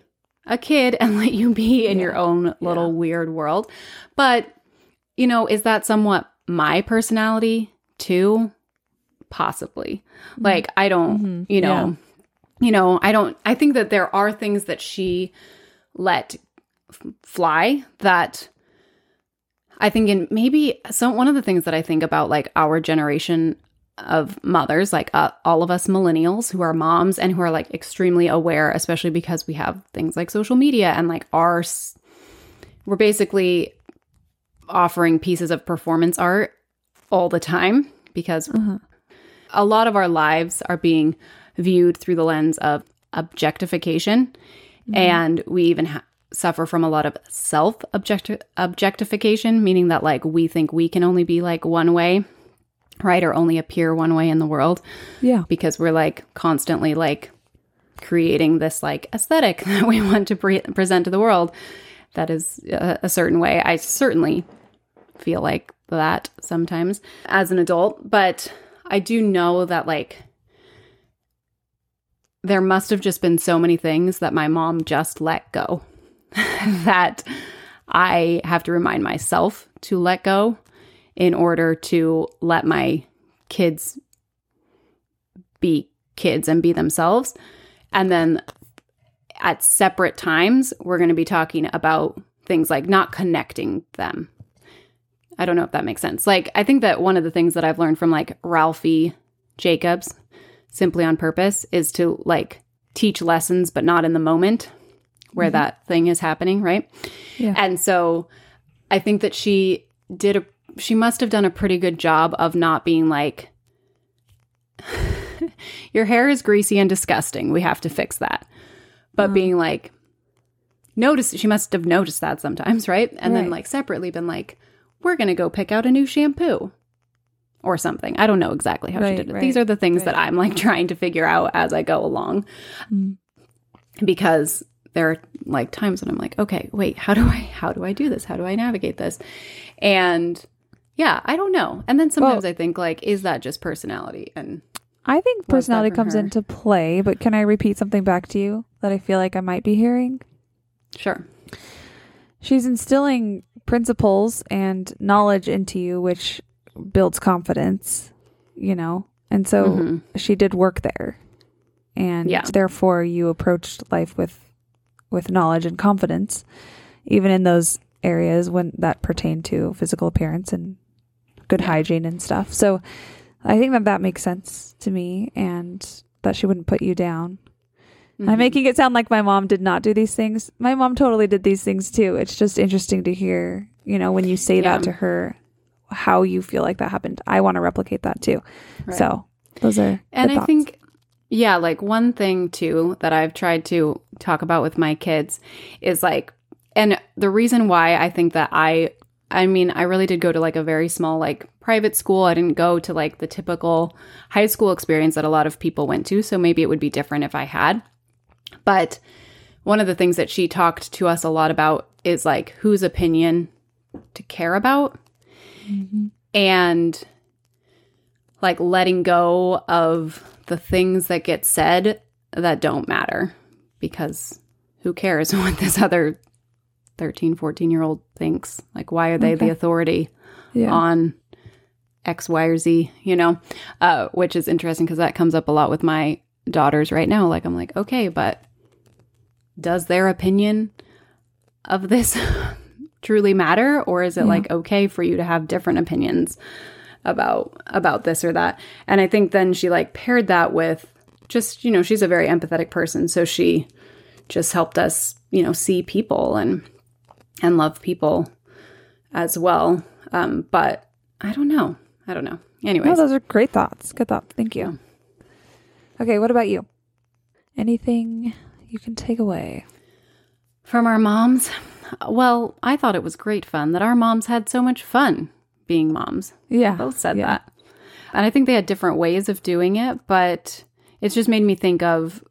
Speaker 1: a kid and let you be in your own little weird world. But, you know, is that somewhat my personality too? Possibly. Mm-hmm. Like, I don't, mm-hmm. you know, you know, I don't, I think that there are things that she let f- fly that I think in maybe some one of the things that I think about like our generation of mothers, like uh, all of us millennials who are moms and who are like extremely aware, especially because we have things like social media and like our, we're basically offering pieces of performance art all the time because a lot of our lives are being viewed through the lens of objectification and we even ha- suffer from a lot of self objectification meaning that like we think we can only be like one way right or only appear one way in the world.
Speaker 2: Yeah.
Speaker 1: because we're like constantly like creating this like aesthetic that we want to pre- present to the world. That is a, a certain way. I certainly feel like that sometimes as an adult but i do know that like there must have just been so many things that my mom just let go that I have to remind myself to let go in order to let my kids be kids and be themselves. And then at separate times, we're going to be talking about things like not connecting them. I don't know if that makes sense. Like, I think that one of the things that I've learned from like Ralphie Jacobs, simply on purpose, is to like teach lessons, but not in the moment where mm-hmm. that thing is happening, right?
Speaker 2: Yeah.
Speaker 1: And so I think that she did a, she must have done a pretty good job of not being like, your hair is greasy and disgusting. We have to fix that. But being like, notice, she must have noticed that sometimes, right? And then like separately been like, we're going to go pick out a new shampoo or something. I don't know exactly how she did it.
Speaker 2: right,
Speaker 1: These are the things that I'm like trying to figure out as I go along
Speaker 2: Mm.
Speaker 1: because there are like times when I'm like, okay, wait, how do I how do I do this? How do I navigate this? And yeah, I don't know. And then sometimes I think like, is that just personality? And
Speaker 2: I think personality comes
Speaker 1: her?
Speaker 2: into play, but can I repeat something back to you that I feel like I might be hearing?
Speaker 1: sure,
Speaker 2: She's instilling principles and knowledge into you, which builds confidence, you know? And so
Speaker 1: Mhm.
Speaker 2: she did work there. And
Speaker 1: Yeah.
Speaker 2: therefore you approached life with with knowledge and confidence, even in those areas when that pertain to physical appearance and good hygiene and stuff. So I think that that makes sense to me and that she wouldn't put you down. I'm
Speaker 1: Mhm.
Speaker 2: making it sound like my mom did not do these things. My mom totally did these things too. It's just interesting to hear, you know, when you say
Speaker 1: Yeah.
Speaker 2: that to her, how you feel like that happened. I want to replicate that too.
Speaker 1: Right.
Speaker 2: So those are
Speaker 1: And I
Speaker 2: thoughts.
Speaker 1: think, yeah, like one thing too that I've tried to talk about with my kids is like, and the reason why I think that I, I mean, I really did go to like a very small, like private school. I didn't go to like the typical high school experience that a lot of people went to. So maybe it would be different if I had. But one of the things that she talked to us a lot about is like whose opinion to care about mm-hmm. and like letting go of the things that get said that don't matter because who cares what this other 13 14 year old thinks like why are they
Speaker 2: Okay.
Speaker 1: the authority
Speaker 2: yeah.
Speaker 1: on X, Y, or Z, you know, uh, which is interesting because that comes up a lot with my daughters right now. Like, I'm like, okay, but does their opinion of this truly matter? Or is it
Speaker 2: Yeah.
Speaker 1: like okay for you to have different opinions about about this or that? And I think then she like paired that with just, you know, she's a very empathetic person. So she just helped us, you know, see people and and love people as well. Um, but I don't know. I don't know. Anyways,
Speaker 2: No, those are great thoughts. Good thoughts. Thank you. Okay, what about you? Anything you can take away?
Speaker 1: from our moms, well, I thought it was great fun that our moms had so much fun being moms.
Speaker 2: Yeah.
Speaker 1: Both said
Speaker 2: yeah.
Speaker 1: that. And I think they had different ways of doing it, but it's just made me think of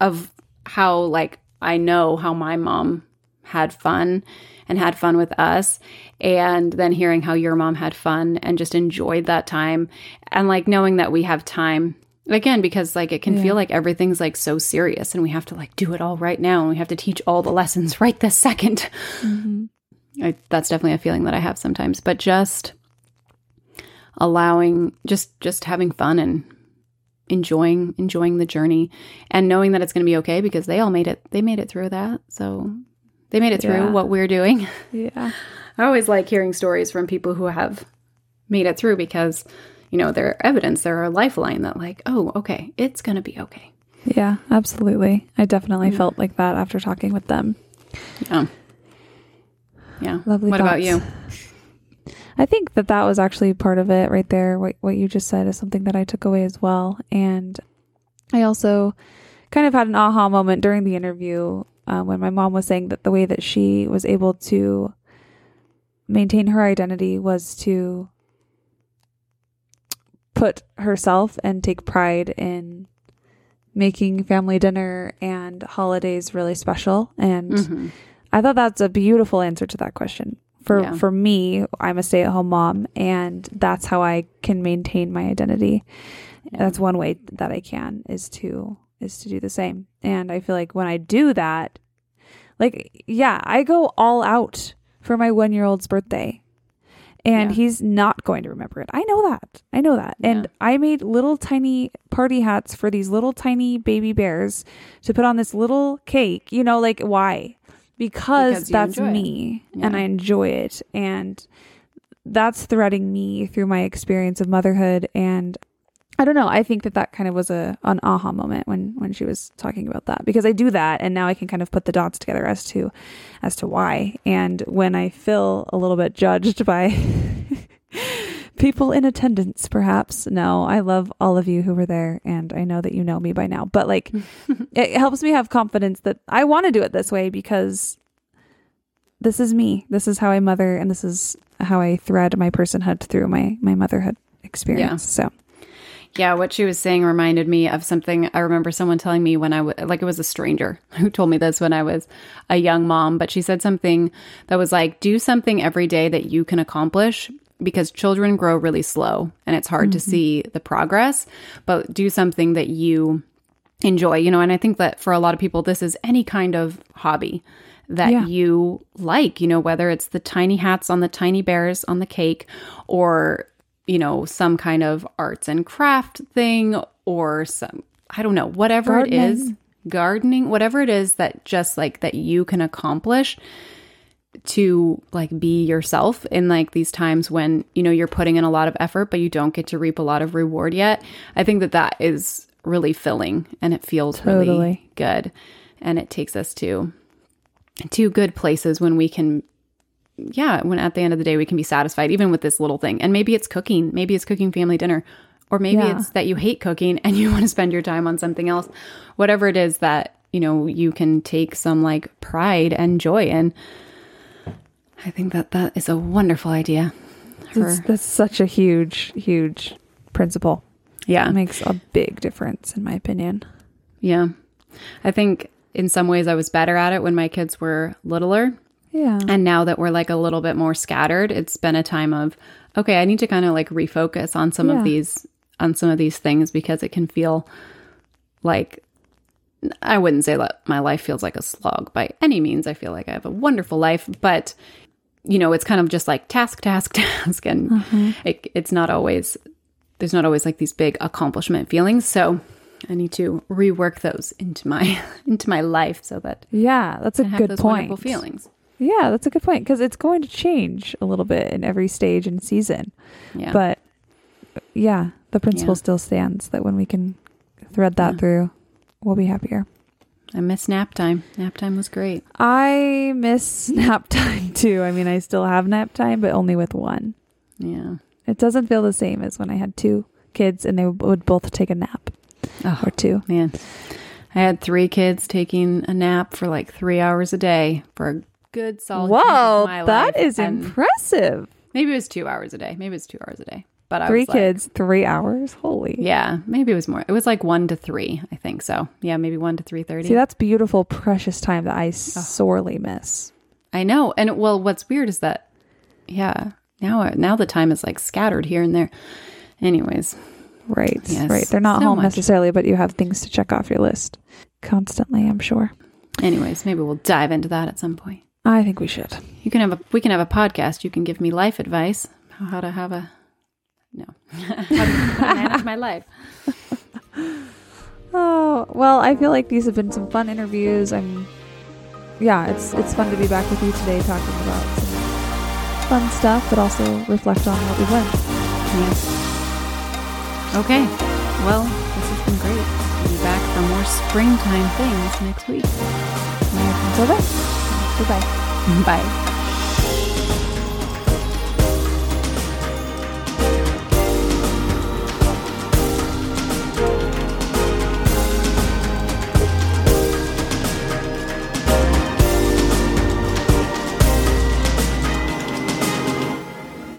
Speaker 1: of how like I know how my mom had fun and had fun with us and then hearing how your mom had fun and just enjoyed that time and like knowing that we have time again because like it can
Speaker 2: Yeah.
Speaker 1: feel like everything's like so serious and we have to like do it all right now and we have to teach all the lessons right this 2nd
Speaker 2: Mhm.
Speaker 1: I, that's definitely a feeling that I have sometimes, but just allowing just just having fun and enjoying enjoying the journey and knowing that it's going to be okay because they all made it they made it through that. So they made it through
Speaker 2: Yeah.
Speaker 1: what we're doing.
Speaker 2: Yeah.
Speaker 1: I always like hearing stories from people who have made it through because you know, they're evidence, they're a lifeline that like, oh, okay, it's going to be okay.
Speaker 2: Yeah, absolutely. I definitely
Speaker 1: Yeah.
Speaker 2: felt like that after talking with them.
Speaker 1: Yeah. Yeah.
Speaker 2: Lovely
Speaker 1: What about you?
Speaker 2: I think that that was actually part of it right there. What what you just said is something that I took away as well, and I also kind of had an aha moment during the interview uh, when my mom was saying that the way that she was able to maintain her identity was to put herself and take pride in making family dinner and holidays really special and
Speaker 1: Mhm.
Speaker 2: I thought that's a beautiful answer to that question. For
Speaker 1: Yeah.
Speaker 2: for me, I'm a stay-at-home mom and that's how I can maintain my identity. That's one way that I can is to is to do the same. And I feel like when I do that, like yeah, I go all out for my 1-year-old's birthday. And
Speaker 1: Yeah.
Speaker 2: he's not going to remember it. I know that. I know that. And I made little tiny party hats for these little tiny baby bears to put on this little cake. You know, like why? Because,
Speaker 1: Because
Speaker 2: that's me and I enjoy it. And that's threading me through my experience of motherhood. And I don't know. I think that that kind of was a an aha moment when when she was talking about that because I do that and now I can kind of put the dots together as to as to why. And when I feel a little bit judged by people in attendance, perhaps. No, I love all of you who were there, and I know that you know me by now. But like, it helps me have confidence that I want to do it this way because this is me. This is how I mother, and this is how I thread my personhood through my my motherhood experience. So
Speaker 1: Yeah, what she was saying reminded me of something I remember someone telling me when I was like it was a stranger who told me this when I was a young mom, but she said something that was like do something every day that you can accomplish because children grow really slow and it's hard to mm-hmm. see the progress, but do something that you enjoy, you know. And I think that for a lot of people, this is any kind of hobby that
Speaker 2: Yeah.
Speaker 1: you like, you know, whether it's the tiny hats on the tiny bears on the cake or, you know, some kind of arts and craft thing or some, I don't know, whatever it is,
Speaker 2: Gardening.
Speaker 1: gardening, whatever it is that just like that you can accomplish to like be yourself in like these times when you know you're putting in a lot of effort but you don't get to reap a lot of reward yet i think that that is really filling and it feels really
Speaker 2: Totally.
Speaker 1: good and it takes us to to good places when we can yeah when at the end of the day we can be satisfied even with this little thing. And maybe it's cooking. Maybe it's cooking family dinner. Or maybe
Speaker 2: Yeah.
Speaker 1: it's that you hate cooking and you want to spend your time on something else. Whatever it is that you know you can take some like pride and joy in. I think that that is a wonderful idea.
Speaker 2: That's, that's such a huge, huge principle.
Speaker 1: yeah.
Speaker 2: It makes a big difference, in my opinion.
Speaker 1: yeah. I think in some ways i was better at it when my kids were littler
Speaker 2: Yeah.
Speaker 1: And now that we're like a little bit more scattered, it's been a time of okay, I need to kind of like refocus on some
Speaker 2: Yeah.
Speaker 1: of these on some of these things because it can feel like I wouldn't say that my life feels like a slog by any means. I feel like I have a wonderful life, but you know, it's kind of just like task, task, task, and mm-hmm. it, it's not always there's not always like these big accomplishment feelings. So I need to rework those into my into my life so that
Speaker 2: Yeah, that's a
Speaker 1: I have
Speaker 2: good
Speaker 1: those
Speaker 2: point.
Speaker 1: wonderful feelings.
Speaker 2: Yeah, that's a good point because it's going to change a little bit in every stage and season.
Speaker 1: Yeah.
Speaker 2: But yeah, the principle
Speaker 1: Yeah.
Speaker 2: still stands that when we can thread that
Speaker 1: Yeah.
Speaker 2: through, we'll be happier.
Speaker 1: I miss nap time. Nap time was great.
Speaker 2: I miss nap time too. I mean, I still have nap time, but only with one.
Speaker 1: Yeah.
Speaker 2: It doesn't feel the same as when I had two kids and they would both take a nap
Speaker 1: Oh,
Speaker 2: or two.
Speaker 1: man. I had three kids taking a nap for like three hours a day for a good solid
Speaker 2: Whoa, that is
Speaker 1: And
Speaker 2: impressive.
Speaker 1: Maybe it was two hours a day. Maybe it was two hours a day. But I
Speaker 2: Three
Speaker 1: was like-
Speaker 2: kids, three hours. Holy.
Speaker 1: yeah, maybe it was more. It was like one to three, I think so. Yeah, maybe one to three thirty.
Speaker 2: See, that's beautiful, precious time that I sorely miss.
Speaker 1: I know. And well, what's weird is that, yeah, now now the time is like scattered here and there. Anyways,
Speaker 2: Right.
Speaker 1: Yes,
Speaker 2: Right. They're not
Speaker 1: so
Speaker 2: home
Speaker 1: much.
Speaker 2: necessarily, but you have things to check off your list constantly, I'm sure.
Speaker 1: anyways, maybe we'll dive into that at some point.
Speaker 2: I think we should.
Speaker 1: You can have a we can have a podcast. You can give me life advice how to have a no how to, how to manage my life.
Speaker 2: Oh, well, I feel like these have been some fun interviews. I'm yeah, it's it's fun to be back with you today talking about some fun stuff, but also reflect on what we've learned.
Speaker 1: Yes. Okay. Well, this has been great. We'll be back for more springtime things next week.
Speaker 2: Until then, 拜
Speaker 1: 拜拜拜